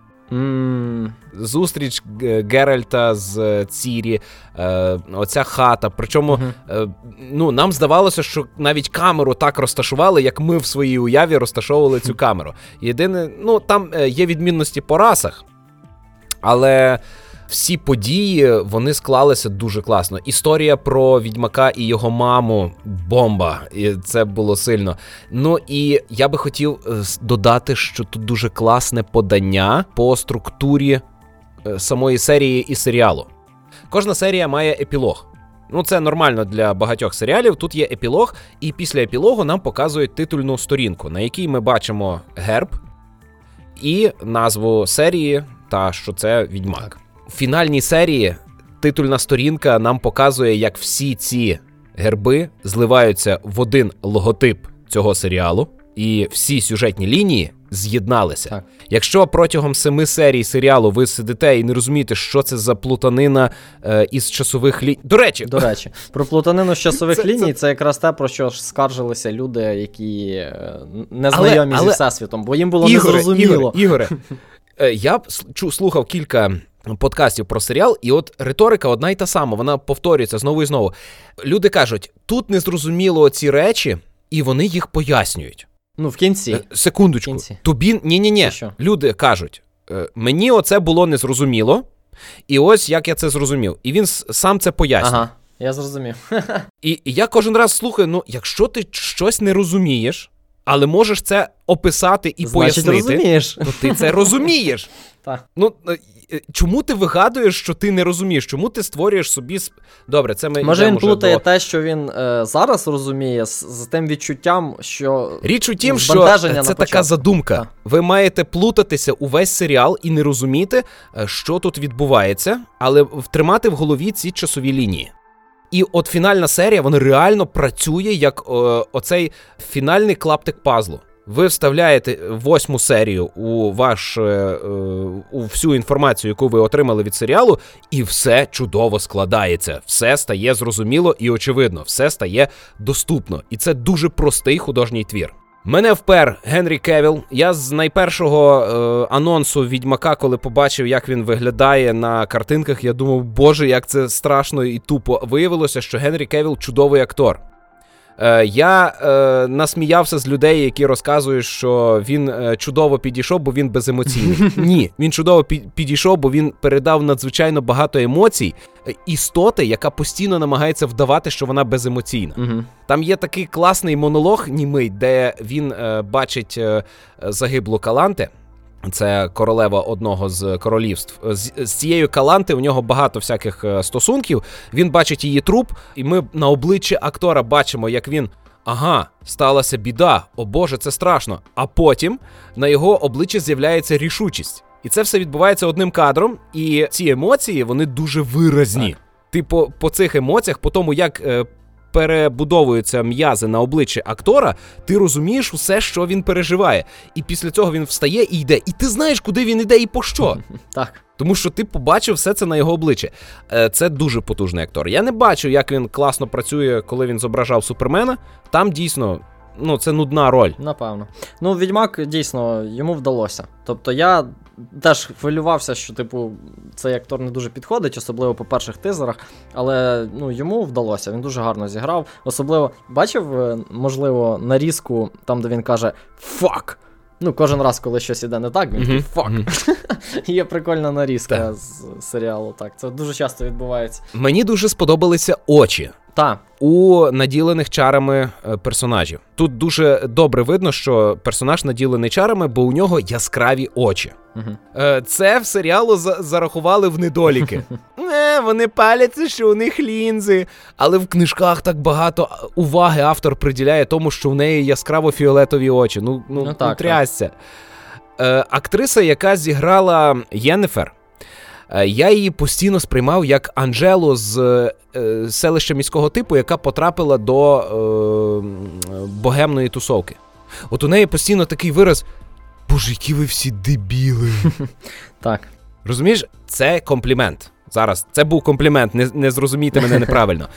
[SPEAKER 1] Зустріч Геральта з е, Цірі, е, оця хата. Причому uh-huh. е, ну, нам здавалося, що навіть камеру так розташували, як ми в своїй уяві розташовували цю камеру. Єдине, ну там е, є відмінності по расах, але всі події вони склалися дуже класно. Історія про відьмака і його маму бомба. І Це було сильно. Ну і я би хотів е, додати, що тут дуже класне подання по структурі е, самої серії і серіалу. Кожна серія має епілог. Ну, це нормально для багатьох серіалів. Тут є епілог, і після епілогу нам показують титульну сторінку, на якій ми бачимо герб і назву серії, та що це відьмак. В фінальній серії титульна сторінка нам показує, як всі ці герби зливаються в один логотип цього серіалу, і всі сюжетні лінії з'єдналися. Так. Якщо протягом семи серій серіалу ви сидите і не розумієте, що це за плутанина е, із часових ліній. До речі,
[SPEAKER 2] до речі, про плутанину з часових це, ліній це... це якраз те, про що скаржилися люди, які е, не знайомі але, але... зі всесвітом, бо їм було Ігоре, незрозуміло.
[SPEAKER 1] Ігоре, Ігоре. Е, я слухав кілька подкастів про серіал, і от риторика одна й та сама, вона повторюється знову і знову. Люди кажуть, тут незрозуміло ці речі, і вони їх пояснюють.
[SPEAKER 2] Ну, в кінці. Е,
[SPEAKER 1] секундочку.
[SPEAKER 2] В кінці.
[SPEAKER 1] Тобі ні ні ні Люди кажуть, «Е, мені оце було незрозуміло, і ось як я це зрозумів. І він сам це пояснює.
[SPEAKER 2] Ага, я зрозумів.
[SPEAKER 1] І, і я кожен раз слухаю: ну, якщо ти щось не розумієш, але можеш це описати і
[SPEAKER 2] Значить,
[SPEAKER 1] пояснити,
[SPEAKER 2] розумієш.
[SPEAKER 1] то ти це розумієш.
[SPEAKER 2] Так.
[SPEAKER 1] Ну, е, Е, чому ти вигадуєш, що ти не розумієш? Чому ти створюєш собі Добре, це ми
[SPEAKER 2] може він плутає
[SPEAKER 1] до...
[SPEAKER 2] те, що він е, зараз розуміє, з, з тим відчуттям, що
[SPEAKER 1] річ у тім, що це така задумка. Так. Ви маєте плутатися увесь серіал і не розуміти, е, що тут відбувається, але втримати в голові ці часові лінії. І от фінальна серія вона реально працює як о, оцей фінальний клаптик пазлу. Ви вставляєте восьму серію у ваш е, е, у всю інформацію, яку ви отримали від серіалу, і все чудово складається. Все стає зрозуміло і очевидно, все стає доступно. І це дуже простий художній твір. Мене впер Генрі Кевіл. Я з найпершого е, анонсу відьмака, коли побачив, як він виглядає на картинках, я думав, боже, як це страшно і тупо. Виявилося, що Генрі Кевіл чудовий актор. Е, Я е, насміявся з людей, які розказують, що він е, чудово підійшов, бо він беземоційний. Ні, він чудово підійшов, бо він передав надзвичайно багато емоцій е, істоти, яка постійно намагається вдавати, що вона беземоційна.
[SPEAKER 2] Угу.
[SPEAKER 1] Там є такий класний монолог німий, де він е, бачить е, загиблу Каланте. Це королева одного з королівств. З, з цією Каланти у нього багато всяких е, стосунків. Він бачить її труп, і ми на обличчі актора бачимо, як він. Ага, сталася біда, о Боже, це страшно. А потім на його обличчі з'являється рішучість. І це все відбувається одним кадром, і ці емоції вони дуже виразні.
[SPEAKER 2] Так.
[SPEAKER 1] Ти по, по цих емоціях, по тому, як е, перебудовуються м'язи на обличчі актора, ти розумієш усе, що він переживає. І після цього він встає і йде. І ти знаєш, куди він йде і по що.
[SPEAKER 2] Так.
[SPEAKER 1] Тому що ти побачив все це на його обличчі. Е, Це дуже потужний актор. Я не бачу, як він класно працює, коли він зображав Супермена. Там дійсно. Ну, це нудна роль.
[SPEAKER 2] Напевно. Ну, відьмак дійсно йому вдалося. Тобто я теж хвилювався, що, типу, цей актор не дуже підходить, особливо по перших тизерах. Але ну, йому вдалося, він дуже гарно зіграв. Особливо бачив, е, можливо, нарізку там, де він каже «фак». Ну, кожен раз, коли щось іде не так, він такий «фак». Є прикольна нарізка з серіалу. Так, це дуже часто відбувається.
[SPEAKER 1] Мені дуже сподобалися очі.
[SPEAKER 2] Та,
[SPEAKER 1] у наділених чарами е, персонажів. Тут дуже добре видно, що персонаж наділений чарами, бо у нього яскраві очі.
[SPEAKER 2] угу.
[SPEAKER 1] Це в серіалу за- зарахували в недоліки. Не, вони паляться, що у них лінзи. Але в книжках так багато уваги автор приділяє тому, що в неї яскраво фіолетові очі. Ну, ну,
[SPEAKER 2] Ну,
[SPEAKER 1] ну трясся. Е, актриса, яка зіграла Єнефер, я її постійно сприймав як Анжелу з е, селища міського типу, яка потрапила до е, богемної тусовки. От у неї постійно такий вираз: Боже, які ви всі дебіли.
[SPEAKER 2] так.
[SPEAKER 1] Розумієш, це комплімент. Зараз це був комплімент, не, не зрозумійте мене неправильно.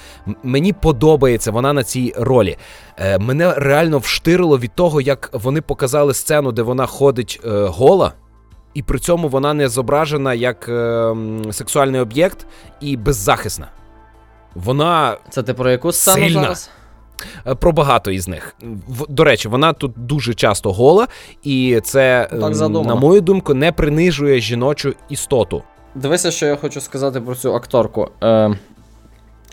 [SPEAKER 1] Мені подобається вона на цій ролі. Е, мене реально вштирило від того, як вони показали сцену, де вона ходить е, гола, і при цьому вона не зображена як е, сексуальний об'єкт і беззахисна. Вона
[SPEAKER 2] Це ти про яку сцену
[SPEAKER 1] Сильна.
[SPEAKER 2] зараз?
[SPEAKER 1] Е, Про багато із них. До речі, вона тут дуже часто гола, і це,
[SPEAKER 2] Так
[SPEAKER 1] ем, на мою думку, не принижує жіночу істоту.
[SPEAKER 2] Дивися, що я хочу сказати про цю акторку. Е,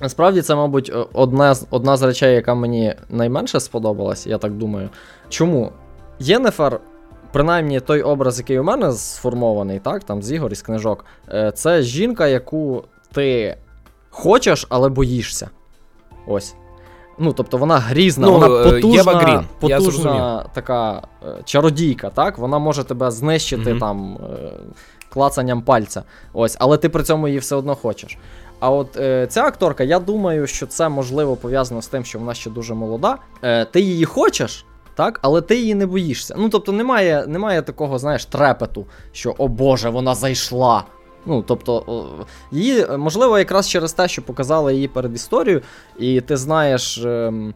[SPEAKER 2] насправді, це, мабуть, е, одна з, одна з речей, яка мені найменше сподобалась, я так думаю. Чому? Єнефер, принаймні той образ, який у мене сформований, так, там з ігор із книжок, е, це жінка, яку ти хочеш, але боїшся. Ось. Ну, тобто вона грізна,
[SPEAKER 1] Ну,
[SPEAKER 2] вона
[SPEAKER 1] е,
[SPEAKER 2] потужна,
[SPEAKER 1] Єва Грін,
[SPEAKER 2] потужна така е, чародійка, так? Вона може тебе знищити
[SPEAKER 1] Мгм.
[SPEAKER 2] там клацанням пальця. Ось, але ти при цьому її все одно хочеш. А от е, ця акторка, я думаю, що це можливо пов'язано з тим, що вона ще дуже молода. Е, ти її хочеш, так, але ти її не боїшся. Ну, тобто, немає, немає такого, знаєш, трепету, що о Боже, вона зайшла. Ну, тобто, її, можливо, якраз через те, що показали її перед історією, і ти знаєш ем,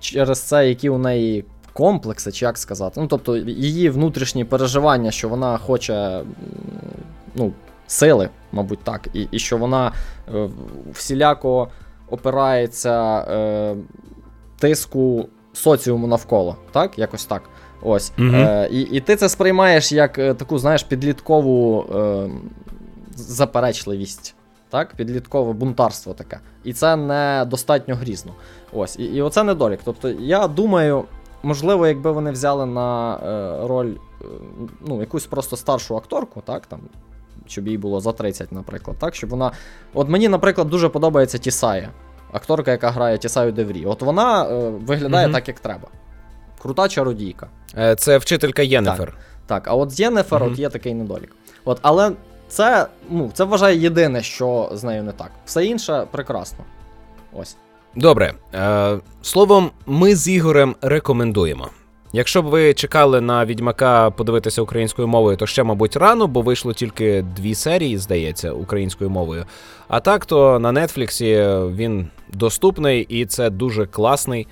[SPEAKER 2] через це, які у неї комплекси, чи як сказати. Ну, тобто, її внутрішні переживання, що вона хоче ну, сили, мабуть, так, і, і що вона е, всіляко опирається е, тиску соціуму навколо, так? Якось так. Ось.
[SPEAKER 1] Мгм.
[SPEAKER 2] Е, і, і ти це сприймаєш як е, таку, знаєш, підліткову е, заперечливість. Так, підліткове бунтарство таке. І це не достатньо грізно. Ось. І, і оце недолік. Тобто, я думаю, можливо, якби вони взяли на е, роль е, ну, якусь просто старшу акторку, так, там, щоб їй було за 30, наприклад, так, щоб вона. От мені, наприклад, дуже подобається Тісая, акторка, яка грає Тісаю Деврі. От вона е, виглядає
[SPEAKER 1] Мгм.
[SPEAKER 2] так, як треба. Крута чародійка.
[SPEAKER 1] Е, Це вчителька Єнефер.
[SPEAKER 2] Так, а от з Єнефер
[SPEAKER 1] Мгм.
[SPEAKER 2] от є такий недолік. От, але це, ну, це вважає єдине, що з нею не так. Все інше прекрасно. Ось.
[SPEAKER 1] Добре. Е, словом, ми з Ігорем рекомендуємо. Якщо б ви чекали на відьмака подивитися українською мовою, то ще, мабуть, рано, бо вийшло тільки дві серії, здається, українською мовою. А так, то на Нетфліксі він доступний і це дуже класний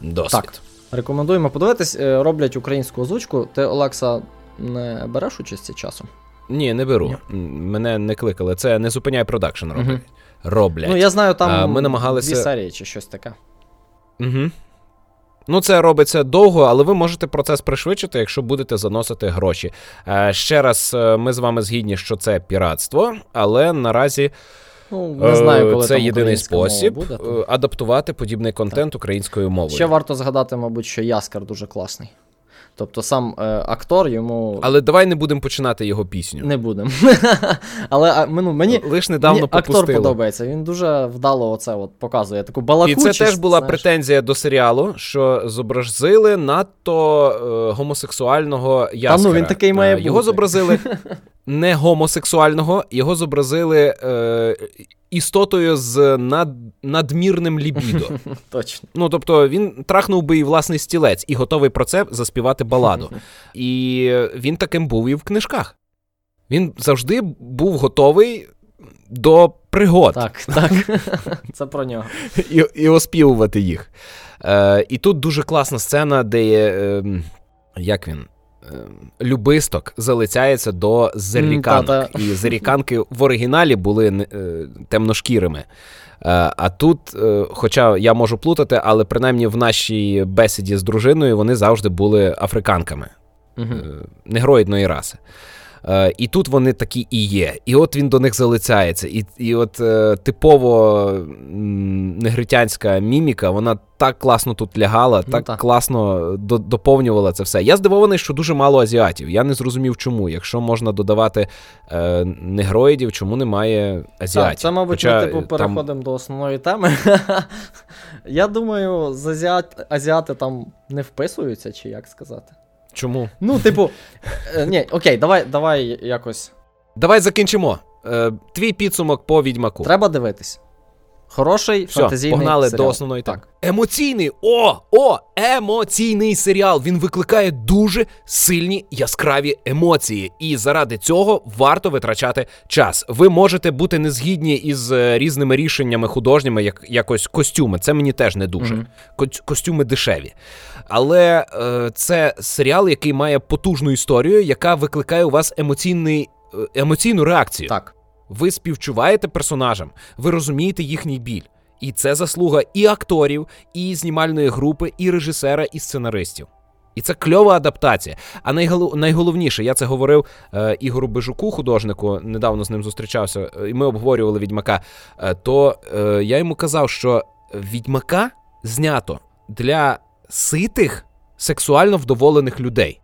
[SPEAKER 1] досвід.
[SPEAKER 2] Так. Рекомендуємо подивитись, Е, роблять українську озвучку. Ти, Олекса, не береш участі часом?
[SPEAKER 1] Ні, не беру.
[SPEAKER 2] Ні.
[SPEAKER 1] Мене не кликали. Це не зупиняє продакшн роблять.
[SPEAKER 2] Мгм.
[SPEAKER 1] Роблять.
[SPEAKER 2] Ну, я знаю, там
[SPEAKER 1] А, ми намагалися-
[SPEAKER 2] дві серії чи щось таке.
[SPEAKER 1] Угу. Ну, це робиться довго, але ви можете процес пришвидшити, якщо будете заносити гроші. Е, ще раз, е, ми з вами згідні, що це піратство, але наразі
[SPEAKER 2] Ну, не знаю, коли
[SPEAKER 1] е, це
[SPEAKER 2] там
[SPEAKER 1] єдиний спосіб
[SPEAKER 2] буде,
[SPEAKER 1] е, адаптувати подібний контент українською мовою.
[SPEAKER 2] Ще варто згадати, мабуть, що Яскар дуже класний. Тобто сам е, актор йому
[SPEAKER 1] Але давай не будемо починати його пісню.
[SPEAKER 2] не будемо. Але а, ну, мені,
[SPEAKER 1] Лиш недавно
[SPEAKER 2] мені актор подобається. Він дуже вдало оце от показує. Таку балакучість.
[SPEAKER 1] І це теж була
[SPEAKER 2] знаєш.
[SPEAKER 1] претензія до серіалу, що зобразили надто е, гомосексуального яскара.
[SPEAKER 2] він такий має
[SPEAKER 1] бути. Його зобразили не гомосексуального, його зобразили е, істотою з над, надмірним лібідо.
[SPEAKER 2] Точно.
[SPEAKER 1] Ну тобто він трахнув би і власний стілець і готовий про це заспівати баладу. І він таким був і в книжках. Він завжди був готовий до пригод
[SPEAKER 2] Так, так. Це про нього.
[SPEAKER 1] і, і оспівувати їх. Е, і тут дуже класна сцена, де є, е, як він. Е, Любисток залицяється до заріканок.
[SPEAKER 2] та-та.
[SPEAKER 1] І заріканки в оригіналі були е, темношкірими. Е, А тут, е, хоча я можу плутати, але принаймні в нашій бесіді з дружиною вони завжди були африканками е, негроїдної раси. Е, І тут вони такі і є. І от він до них залицяється. І, і от е, типово негритянська міміка, вона так класно тут лягала,
[SPEAKER 2] Ну,
[SPEAKER 1] так
[SPEAKER 2] так.
[SPEAKER 1] класно до, доповнювала це все. Я здивований, що дуже мало азіатів. Я не зрозумів, чому. Якщо можна додавати е, негроїдів, чому немає азіатів?
[SPEAKER 2] Так, це, мабуть,
[SPEAKER 1] Хоча,
[SPEAKER 2] ми типу
[SPEAKER 1] е, там-
[SPEAKER 2] переходимо до основної теми. Я думаю, з азіат... азіати там не вписуються, чи як сказати.
[SPEAKER 1] Чому?
[SPEAKER 2] Ну, типу, е, ні, окей, давай, давай якось.
[SPEAKER 1] Давай закінчимо. Е, Твій підсумок по відьмаку.
[SPEAKER 2] Треба дивитись. Хороший
[SPEAKER 1] Все,
[SPEAKER 2] фантазійний
[SPEAKER 1] погнали
[SPEAKER 2] серіал.
[SPEAKER 1] до основної.
[SPEAKER 2] Так.
[SPEAKER 1] Емоційний, о, о, емоційний серіал. Він викликає дуже сильні яскраві емоції, і заради цього варто витрачати час. Ви можете бути незгідні із е, різними рішеннями художніми, як якось костюми. Це мені теж не дуже. Ко- Костюми дешеві. Але е, це серіал, який має потужну історію, яка викликає у вас емоційний, е, емоційну реакцію.
[SPEAKER 2] Так.
[SPEAKER 1] Ви співчуваєте персонажам, ви розумієте їхній біль. І це заслуга і акторів, і знімальної групи, і режисера, і сценаристів. І це кльова адаптація. А найголов... найголовніше, я це говорив е, Ігору Бежуку, художнику, недавно з ним зустрічався, е, і ми обговорювали відьмака. Е, то е, я йому казав, що відьмака знято для ситих, сексуально вдоволених людей.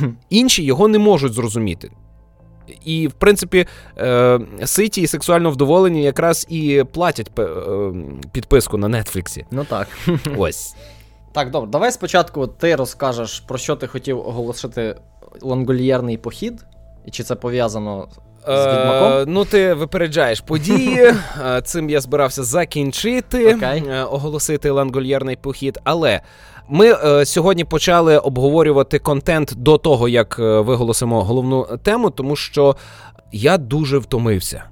[SPEAKER 1] Інші його не можуть зрозуміти. І, в принципі, е, ситі і сексуально вдоволені якраз і платять е, підписку на Нетфліксі.
[SPEAKER 2] Ну так.
[SPEAKER 1] Ось.
[SPEAKER 2] Так, добре, давай спочатку ти розкажеш, про що ти хотів оголосити лонгольєрний похід, і чи це пов'язано з відьмаком.
[SPEAKER 1] Е, ну, ти випереджаєш події. Е, Цим я збирався закінчити, е, оголосити лангольєрний похід. Але ми е, сьогодні почали обговорювати контент до того, як е, виголосимо головну тему, тому що я дуже втомився.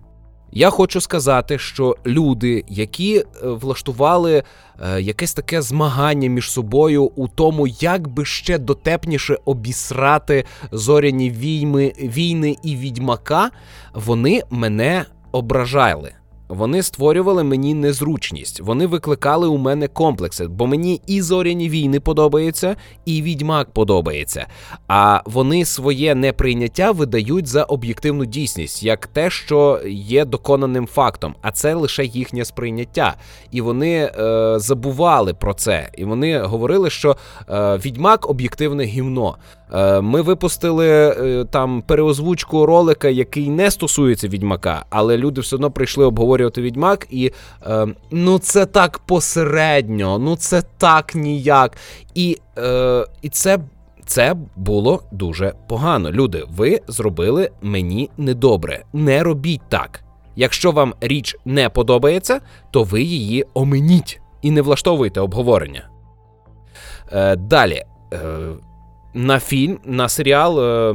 [SPEAKER 1] Я хочу сказати, що люди, які е, влаштували е, якесь таке змагання між собою у тому, як би ще дотепніше обісрати зоряні війми, війни і відьмака, вони мене ображали. Вони створювали мені незручність, вони викликали у мене комплекси, бо мені і зоряні війни подобаються, і відьмак подобається. А вони своє неприйняття видають за об'єктивну дійсність, як те, що є доконаним фактом, а це лише їхнє сприйняття. І вони е, забували про це. І вони говорили, що е, відьмак об'єктивне гівно. Е, Ми випустили е, там переозвучку ролика, який не стосується відьмака, але люди все одно прийшли обговорювати відьмак, і е, ну це так посередньо, ну це так ніяк. І, і це. Це було дуже погано. Люди, ви зробили мені недобре. Не робіть так. Якщо вам річ не подобається, то ви її оминіть і не влаштовуйте обговорення. Далі. На фільм, на серіал е,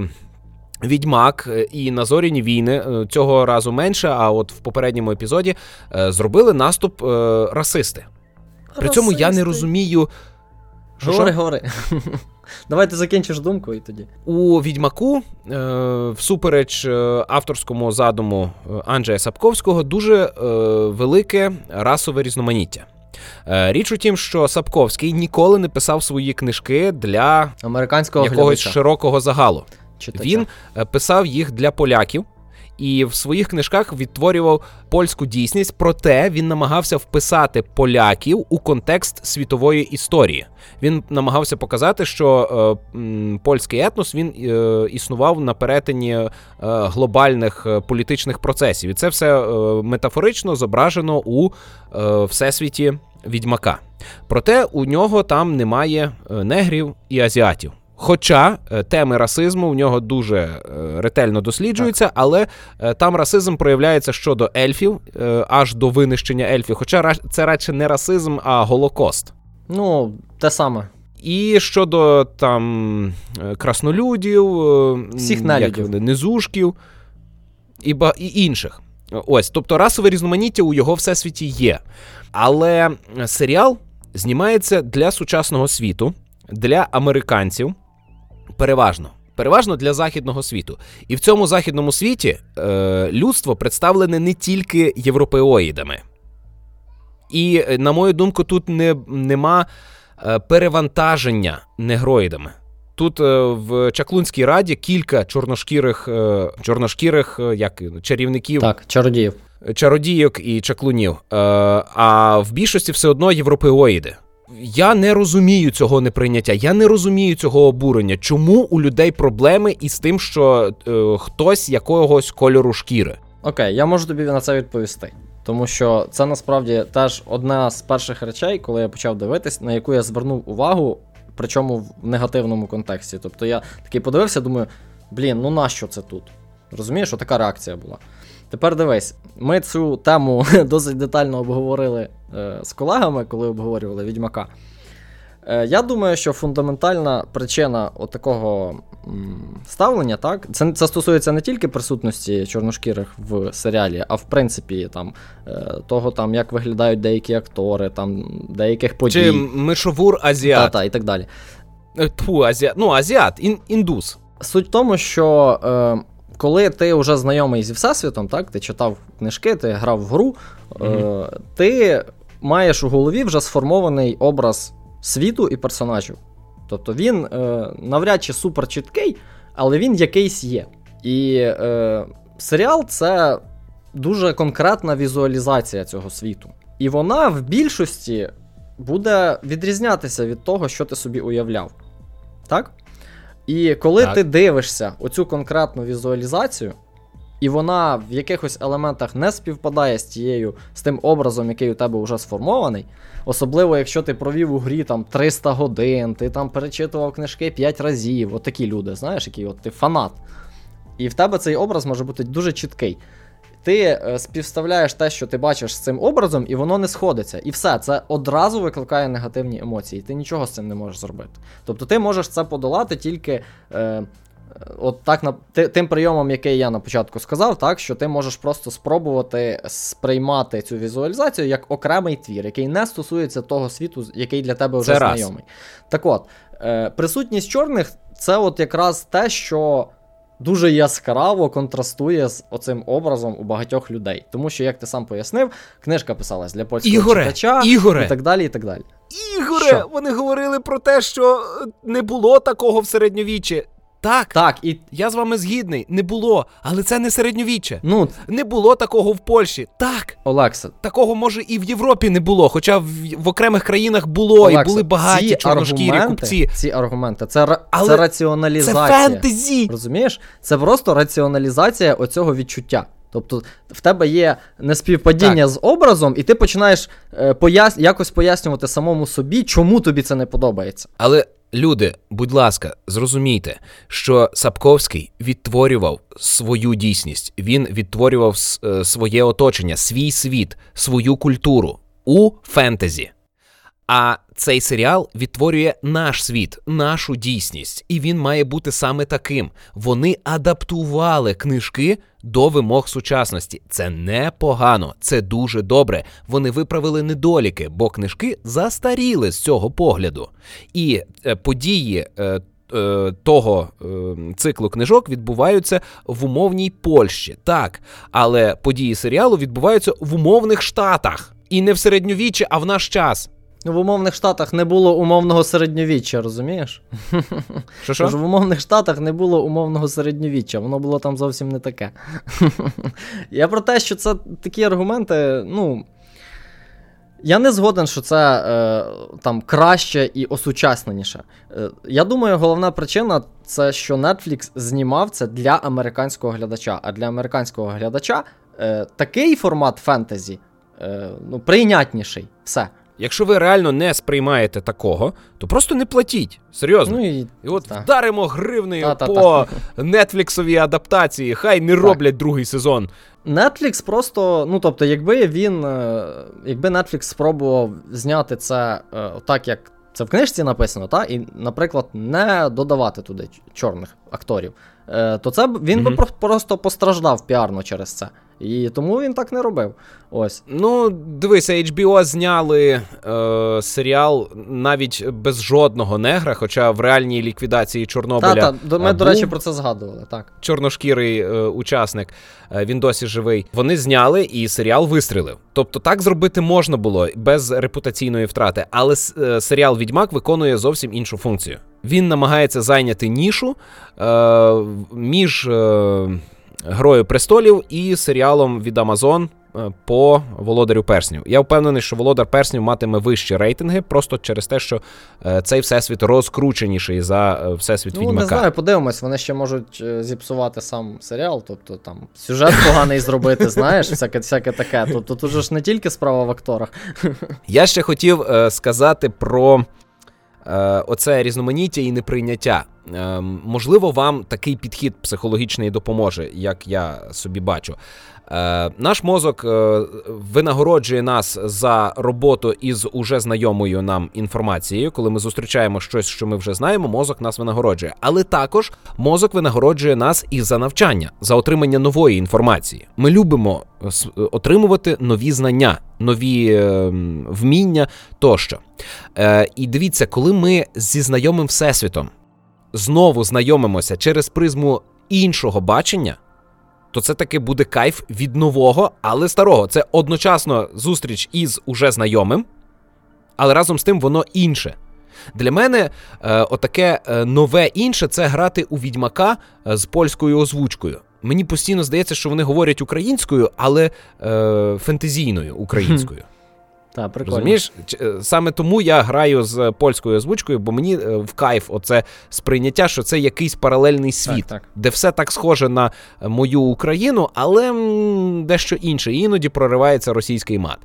[SPEAKER 1] Відьмак і на зоряні війни е, цього разу менше, а от в попередньому епізоді е, зробили наступ е, расисти. При цьому я не розумію. Що,
[SPEAKER 2] Говори,
[SPEAKER 1] що?
[SPEAKER 2] говори. Давай ти закінчиш думку і тоді.
[SPEAKER 1] У відьмаку, е, всупереч авторському задуму Анджея Сапковського, дуже е, велике расове різноманіття. Е, річ у тім, що Сапковський ніколи не писав свої книжки для
[SPEAKER 2] Американського
[SPEAKER 1] якогось
[SPEAKER 2] глядача.
[SPEAKER 1] широкого загалу.
[SPEAKER 2] Читача.
[SPEAKER 1] Він е, писав їх для поляків. І в своїх книжках відтворював польську дійсність, проте він намагався вписати поляків у контекст світової історії. Він намагався показати, що е, польський етнос він е, існував на перетині е, глобальних е, політичних процесів. І це все е, метафорично зображено у е, всесвіті відьмака. Проте у нього там немає негрів і азіатів. Хоча е, теми расизму в нього дуже е, ретельно досліджуються, але е, там расизм проявляється щодо ельфів, аж до винищення ельфів. Хоча це радше не расизм, а голокост.
[SPEAKER 2] Ну, те саме.
[SPEAKER 1] І щодо там краснолюдів,
[SPEAKER 2] Всіх
[SPEAKER 1] м,
[SPEAKER 2] нелюдів.
[SPEAKER 1] як низушків і, ба- і інших. Ось, тобто расове різноманіття у його всесвіті є. Але серіал знімається для сучасного світу, для американців, переважно. Переважно для західного світу. І в цьому західному світі е, людство представлене не тільки європеоїдами. І, е, на мою думку, тут не, нема е, перевантаження негроїдами. Тут е, в Чаклунській раді кілька чорношкірих, е, чорношкірих е, як, чарівників,
[SPEAKER 2] Так, чародіїв.
[SPEAKER 1] чародійок і чаклунів, е, а в більшості все одно європеоїди. Я не розумію цього неприйняття, я не розумію цього обурення. Чому у людей проблеми із тим, що е, хтось якогось кольору шкіри?
[SPEAKER 2] Окей, я можу тобі на це відповісти. Тому що це насправді теж одна з перших речей, коли я почав дивитись, на яку я звернув увагу, причому в негативному контексті. Тобто я такий подивився, думаю, блін, ну нащо це тут? Розумієш, що така реакція була. Тепер дивись, ми цю тему досить детально обговорили е, з колегами, коли обговорювали відьмака. Е, я думаю, що фундаментальна причина отакого ставлення, так, це, це стосується не тільки присутності чорношкірих в серіалі, а в принципі там, е, того, там, як виглядають деякі актори, там, деяких подій.
[SPEAKER 1] Чи мишовур азіат?
[SPEAKER 2] Та-та, і так далі.
[SPEAKER 1] Тьфу, азіат. Ну, азіат, ін, індус.
[SPEAKER 2] Суть в тому, що е, коли ти вже знайомий зі Всесвітом, так, ти читав книжки, ти грав в гру, е, ти маєш у голові вже сформований образ світу і персонажів. Тобто він е, навряд чи супер чіткий, але він якийсь є. І е, серіал це дуже конкретна візуалізація цього світу. І вона в більшості буде відрізнятися від того, що ти собі уявляв. Так? І коли
[SPEAKER 1] Так.
[SPEAKER 2] ти дивишся оцю конкретну візуалізацію, і вона в якихось елементах не співпадає з тією, з тим образом, який у тебе вже сформований. Особливо, якщо ти провів у грі там 300 годин, ти там перечитував книжки 5 разів, от такі люди, знаєш, які от ти фанат. І в тебе цей образ може бути дуже чіткий. Ти е, співставляєш те, що ти бачиш з цим образом, і воно не сходиться. І все, це одразу викликає негативні емоції. Ти нічого з цим не можеш зробити. Тобто ти можеш це подолати тільки. Е, От так на тим прийомом, який я на початку сказав, так що ти можеш просто спробувати сприймати цю візуалізацію як окремий твір, який не стосується того світу, який для тебе вже
[SPEAKER 1] Це раз.
[SPEAKER 2] знайомий. Так от, е, присутність чорних це от якраз те, що дуже яскраво контрастує з оцим образом у багатьох людей. Тому що, як ти сам пояснив, книжка писалась для польського
[SPEAKER 1] Ігоре,
[SPEAKER 2] читача
[SPEAKER 1] Ігоре.
[SPEAKER 2] і так далі. і так далі.
[SPEAKER 1] Ігоре,
[SPEAKER 2] Що?
[SPEAKER 1] вони говорили про те, що е, не було такого в середньовіччі. Так,
[SPEAKER 2] Так, і
[SPEAKER 1] я з вами згідний, не було, але це не середньовіччя.
[SPEAKER 2] ну,
[SPEAKER 1] Не було такого в Польщі. Так,
[SPEAKER 2] Олекса,
[SPEAKER 1] такого може і в Європі не було, хоча в, в окремих країнах було, і були багаті
[SPEAKER 2] ці
[SPEAKER 1] чорношкірі
[SPEAKER 2] аргументи,
[SPEAKER 1] купці.
[SPEAKER 2] Ці аргументи, це,
[SPEAKER 1] Але
[SPEAKER 2] це
[SPEAKER 1] Це
[SPEAKER 2] раціоналізація.
[SPEAKER 1] фентезі.
[SPEAKER 2] Розумієш? Це просто раціоналізація оцього відчуття. Тобто в тебе є неспівпадіння з образом, і ти починаєш е, пояс... якось пояснювати самому собі, чому тобі це не подобається.
[SPEAKER 1] Але люди, будь ласка, зрозумійте, що Сапковський відтворював свою дійсність. Він відтворював е, своє оточення, свій світ, свою культуру у фентезі. А цей серіал відтворює наш світ, нашу дійсність, і він має бути саме таким. Вони адаптували книжки до вимог сучасності. Це непогано, це дуже добре. Вони виправили недоліки, бо книжки застаріли з цього погляду. І е, події. Е, е, того циклу книжок відбуваються в умовній Польщі, так, але події серіалу відбуваються в умовних штатах. І не в середньовіччі, а в наш час.
[SPEAKER 2] Ну, в умовних штатах не було умовного середньовіччя, розумієш?
[SPEAKER 1] Що що?
[SPEAKER 2] Тож в умовних штатах не було умовного середньовіччя, воно було там зовсім не таке. Я про те, що це такі аргументи, ну. Я не згоден, що це е, там краще і осучасненіше. Е, я думаю, головна причина це що Netflix знімав це для американського глядача. А для американського глядача е, такий формат фентезі е, ну, прийнятніший. Все.
[SPEAKER 1] Якщо ви реально не сприймаєте такого, то просто не платіть. Серйозно.
[SPEAKER 2] Ну, і,
[SPEAKER 1] І от
[SPEAKER 2] та.
[SPEAKER 1] вдаримо гривнею
[SPEAKER 2] Та-та-та.
[SPEAKER 1] по нетфліксовій адаптації. Хай не роблять другий сезон.
[SPEAKER 2] Netflix просто, ну тобто, якби він, е, якби Netflix спробував зняти це е, так, як це в книжці написано, та, і, наприклад, не додавати туди чорних акторів, то це б він би
[SPEAKER 1] Мгм.
[SPEAKER 2] про- просто постраждав піарно через це. І тому він так не робив. Ось.
[SPEAKER 1] Ну, дивися, HBO зняли е, серіал навіть без жодного негра, хоча в реальній ліквідації Чорнобиля
[SPEAKER 2] Та, та, ми,
[SPEAKER 1] е,
[SPEAKER 2] до речі, про це згадували, так.
[SPEAKER 1] чорношкірий е, учасник, е, він досі живий. Вони зняли і серіал вистрілив. Тобто так зробити можна було без репутаційної втрати, але е, серіал Відьмак виконує зовсім іншу функцію. Він намагається зайняти нішу е, між е, Грою престолів і серіалом від Amazon е, по Володарю Перснів. Я впевнений, що Володар Перснів матиме вищі рейтинги, просто через те, що е, цей всесвіт розкрученіший за е, всесвіт
[SPEAKER 2] Ну,
[SPEAKER 1] Відьмака.
[SPEAKER 2] не знаю, подивимось, вони ще можуть зіпсувати сам серіал, тобто там сюжет поганий зробити, знаєш, всяке, всяке таке. Тобто тут же ж не тільки справа в акторах.
[SPEAKER 1] Я ще хотів сказати про оце різноманіття і неприйняття. Е, можливо, вам такий підхід психологічний допоможе, як я собі бачу. Е, наш мозок е, винагороджує нас за роботу із уже знайомою нам інформацією. Коли ми зустрічаємо щось, що ми вже знаємо, мозок нас винагороджує. Але також мозок винагороджує нас і за навчання, за отримання нової інформації. Ми любимо е, отримувати нові знання, нові вміння тощо. І дивіться, коли ми зі знайомим всесвітом знову знайомимося через призму іншого бачення, то це таки буде кайф від нового, але старого. Це одночасно зустріч із уже знайомим, але разом з тим воно інше. Для мене е, отаке е, нове інше це грати у відьмака е, з польською озвучкою. Мені постійно здається, що вони говорять українською, але е, фентезійною українською.
[SPEAKER 2] Так, прикольно.
[SPEAKER 1] Розумієш? Е, Саме тому я граю з польською озвучкою, бо мені е, в кайф оце сприйняття, що це якийсь паралельний світ,
[SPEAKER 2] Так, так.
[SPEAKER 1] де все так схоже на е, мою Україну, але м, дещо інше. І іноді проривається російський мат.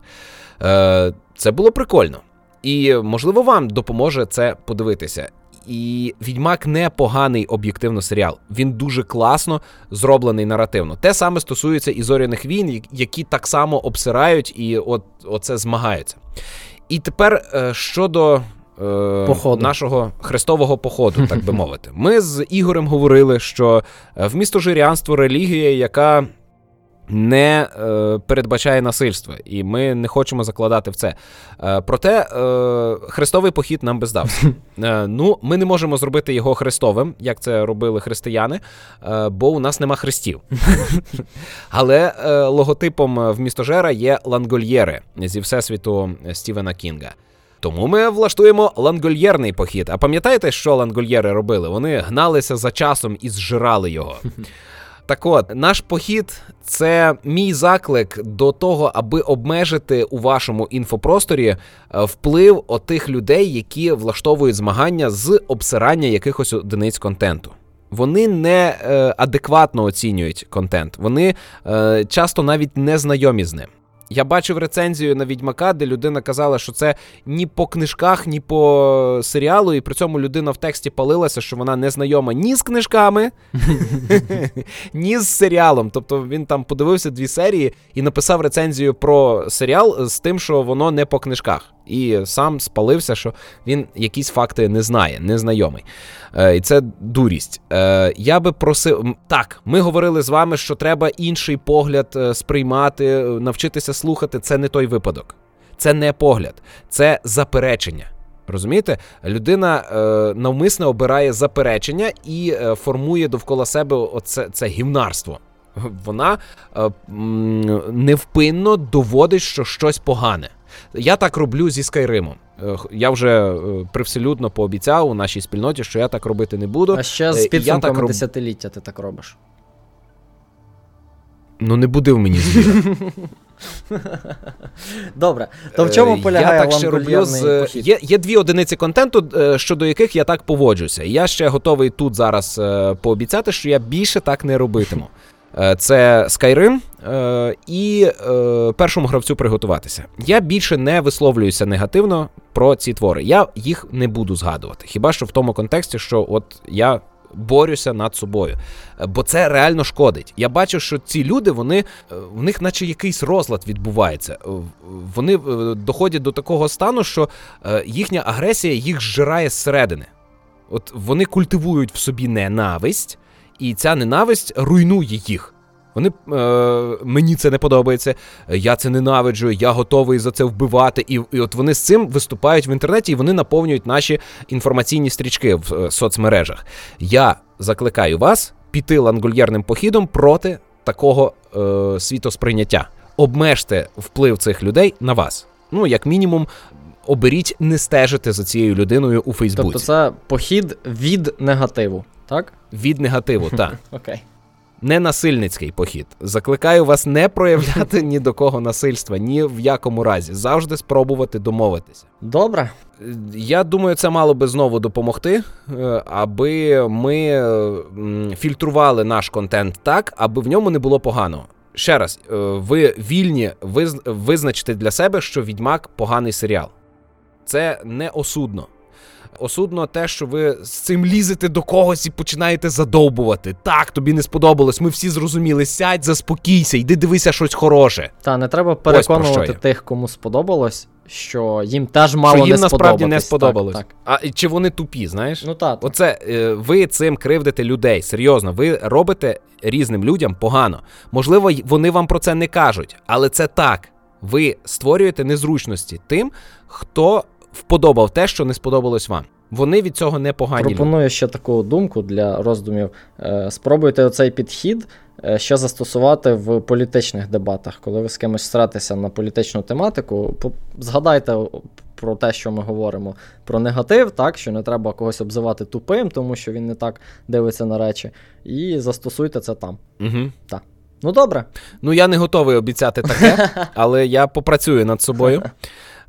[SPEAKER 1] Е, Це було прикольно. І можливо вам допоможе це подивитися. І Відьмак не поганий об'єктивно серіал. Він дуже класно зроблений наративно. Те саме стосується і зоряних війн, які так само обсирають і от оце змагаються. І тепер е, щодо е,
[SPEAKER 2] Походу.
[SPEAKER 1] нашого хрестового походу, так би мовити. Ми з Ігорем говорили, що е, в містожирянство релігія, яка не е, передбачає насильство, і ми не хочемо закладати в це. Е, проте е, хрестовий похід нам би здався. Е, ну, ми не можемо зробити його хрестовим, як це робили християни, е, бо у нас нема хрестів. Але е, логотипом в містожера є лангольєри зі всесвіту Стівена Кінга. Тому ми влаштуємо лангольєрний похід. А пам'ятаєте, що лангольєри робили? Вони гналися за часом і зжирали його. Так от, наш похід це мій заклик до того, аби обмежити у вашому інфопросторі е, вплив отих людей, які влаштовують змагання з обсирання якихось одиниць контенту. Вони не е, адекватно оцінюють контент, вони е, часто навіть не знайомі з ним. Я бачив рецензію на Відьмака, де людина казала, що це ні по книжках, ні по серіалу, і при цьому людина в тексті палилася, що вона не знайома ні з книжками, ні з серіалом. Тобто він там подивився дві серії і написав рецензію про серіал з тим, що воно не по книжках. І сам спалився, що він якісь факти не знає, не знайомий. Е, і це дурість. Е, я би просив. Так, ми говорили з вами, що треба інший погляд е, сприймати, е, навчитися слухати. Це не той випадок. Це не погляд, це заперечення. Розумієте, людина е, навмисне обирає заперечення і е, формує довкола себе оце це гімнарство. Вона е, невпинно доводить, що щось погане. Я так роблю зі Скайримом. Е, Я вже е, привселюдно пообіцяв у нашій спільноті, що я так робити не буду.
[SPEAKER 2] А ще
[SPEAKER 1] Е,
[SPEAKER 2] з
[SPEAKER 1] я
[SPEAKER 2] підсумками
[SPEAKER 1] так роб-
[SPEAKER 2] десятиліття ти так робиш.
[SPEAKER 1] Ну не буде в мені звіра.
[SPEAKER 2] Добре. То в чому
[SPEAKER 1] Е,
[SPEAKER 2] полягає
[SPEAKER 1] я так ще роблю з
[SPEAKER 2] похід?
[SPEAKER 1] є, є дві одиниці контенту, е, щодо яких я так поводжуся. І Я ще готовий тут зараз е, пообіцяти, що я більше так не робитиму. Е, Це Skyrim е, і е, першому гравцю приготуватися. Я більше не висловлююся негативно про ці твори. Я їх не буду згадувати. Хіба що в тому контексті, що от я борюся над собою. Бо це реально шкодить. Я бачу, що ці люди, вони в них, наче якийсь розлад відбувається. Вони доходять до такого стану, що їхня агресія їх зжирає зсередини. От вони культивують в собі ненависть, і ця ненависть руйнує їх. Вони е, мені це не подобається, я це ненавиджу, я готовий за це вбивати. І, і от вони з цим виступають в інтернеті, і вони наповнюють наші інформаційні стрічки в е, соцмережах. Я закликаю вас піти лангольєрним походом проти такого е, світосприйняття. Обмежте вплив цих людей на вас. Ну, як мінімум, оберіть не стежити за цією людиною у Фейсбуці.
[SPEAKER 2] Тобто це похід від негативу, так?
[SPEAKER 1] Від негативу, так.
[SPEAKER 2] Окей.
[SPEAKER 1] Не насильницький похід. Закликаю вас не проявляти ні до кого насильства, ні в якому разі. Завжди спробувати домовитися.
[SPEAKER 2] Добре.
[SPEAKER 1] Е, Я думаю, це мало би знову допомогти, е, аби ми е, фільтрували наш контент так, аби в ньому не було поганого. Ще раз, ви вільні виз- визначити для себе, що Відьмак поганий серіал. Це не осудно. Осудно те, що ви з цим лізете до когось і починаєте задовбувати. Так, тобі не сподобалось. Ми всі зрозуміли. Сядь, заспокійся, йди дивися щось хороше.
[SPEAKER 2] Та не треба переконувати тих, кому сподобалось, що їм теж мало
[SPEAKER 1] що їм
[SPEAKER 2] не
[SPEAKER 1] насправді не сподобалось.
[SPEAKER 2] Так, так.
[SPEAKER 1] А чи вони тупі, знаєш?
[SPEAKER 2] Ну так.
[SPEAKER 1] Оце е, ви цим кривдите людей. Серйозно, ви робите різним людям погано. Можливо, вони вам про це не кажуть, але це так. Ви створюєте незручності тим, хто вподобав те, що не сподобалось вам. Вони від цього не погані. люди.
[SPEAKER 2] Пропоную ще таку думку для роздумів. Е, Спробуйте оцей підхід е, ще застосувати в політичних дебатах. Коли ви з кимось стратися на політичну тематику, згадайте про те, що ми говоримо про негатив, так, що не треба когось обзивати тупим, тому що він не так дивиться на речі. І застосуйте це там.
[SPEAKER 1] Угу.
[SPEAKER 2] Ну добре.
[SPEAKER 1] Ну я не готовий обіцяти таке, але я попрацюю над собою.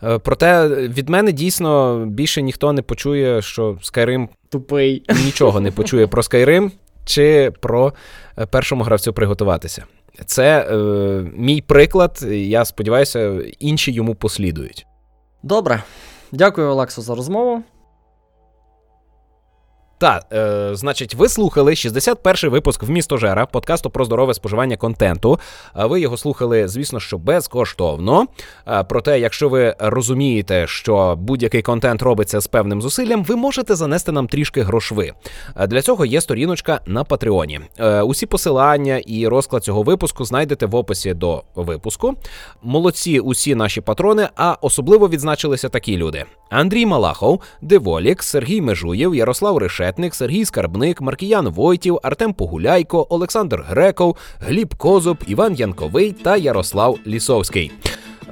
[SPEAKER 1] Е, Проте від мене дійсно більше ніхто не почує, що Skyrim
[SPEAKER 2] Тупий.
[SPEAKER 1] нічого не почує про Skyrim чи про е, першому гравцю приготуватися. Це е, мій приклад. Я сподіваюся, інші йому послідують.
[SPEAKER 2] Добре. Дякую, Олексо, за розмову.
[SPEAKER 1] Так, е, значить, ви слухали 61-й випуск «Вмістожера» подкасту про здорове споживання контенту. Ви його слухали, звісно, що безкоштовно. А, Проте, якщо ви розумієте, що будь-який контент робиться з певним зусиллям, ви можете занести нам трішки грошви. А Для цього є сторіночка на Патреоні. Е, Усі посилання і розклад цього випуску знайдете в описі до випуску. Молодці усі наші патрони, а особливо відзначилися такі люди: Андрій Малахов, Деволік, Сергій Межуєв, Ярослав Решетник, Сергій Скарбник, Маркіян Войтів, Артем Погуляйко, Олександр Греков, Гліб Козуб, Іван Янковий та Ярослав Лісовський.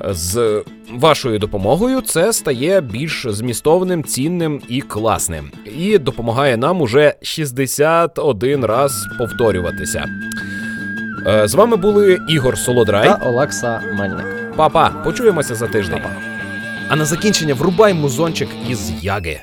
[SPEAKER 1] З вашою допомогою це стає більш змістовним, цінним і класним, і допомагає нам уже 61 раз повторюватися. Е, З вами були Ігор Солодрай.
[SPEAKER 2] Та Олекса Мельник.
[SPEAKER 1] Папа, почуємося за тиждень. А на закінчення врубай музончик із яги.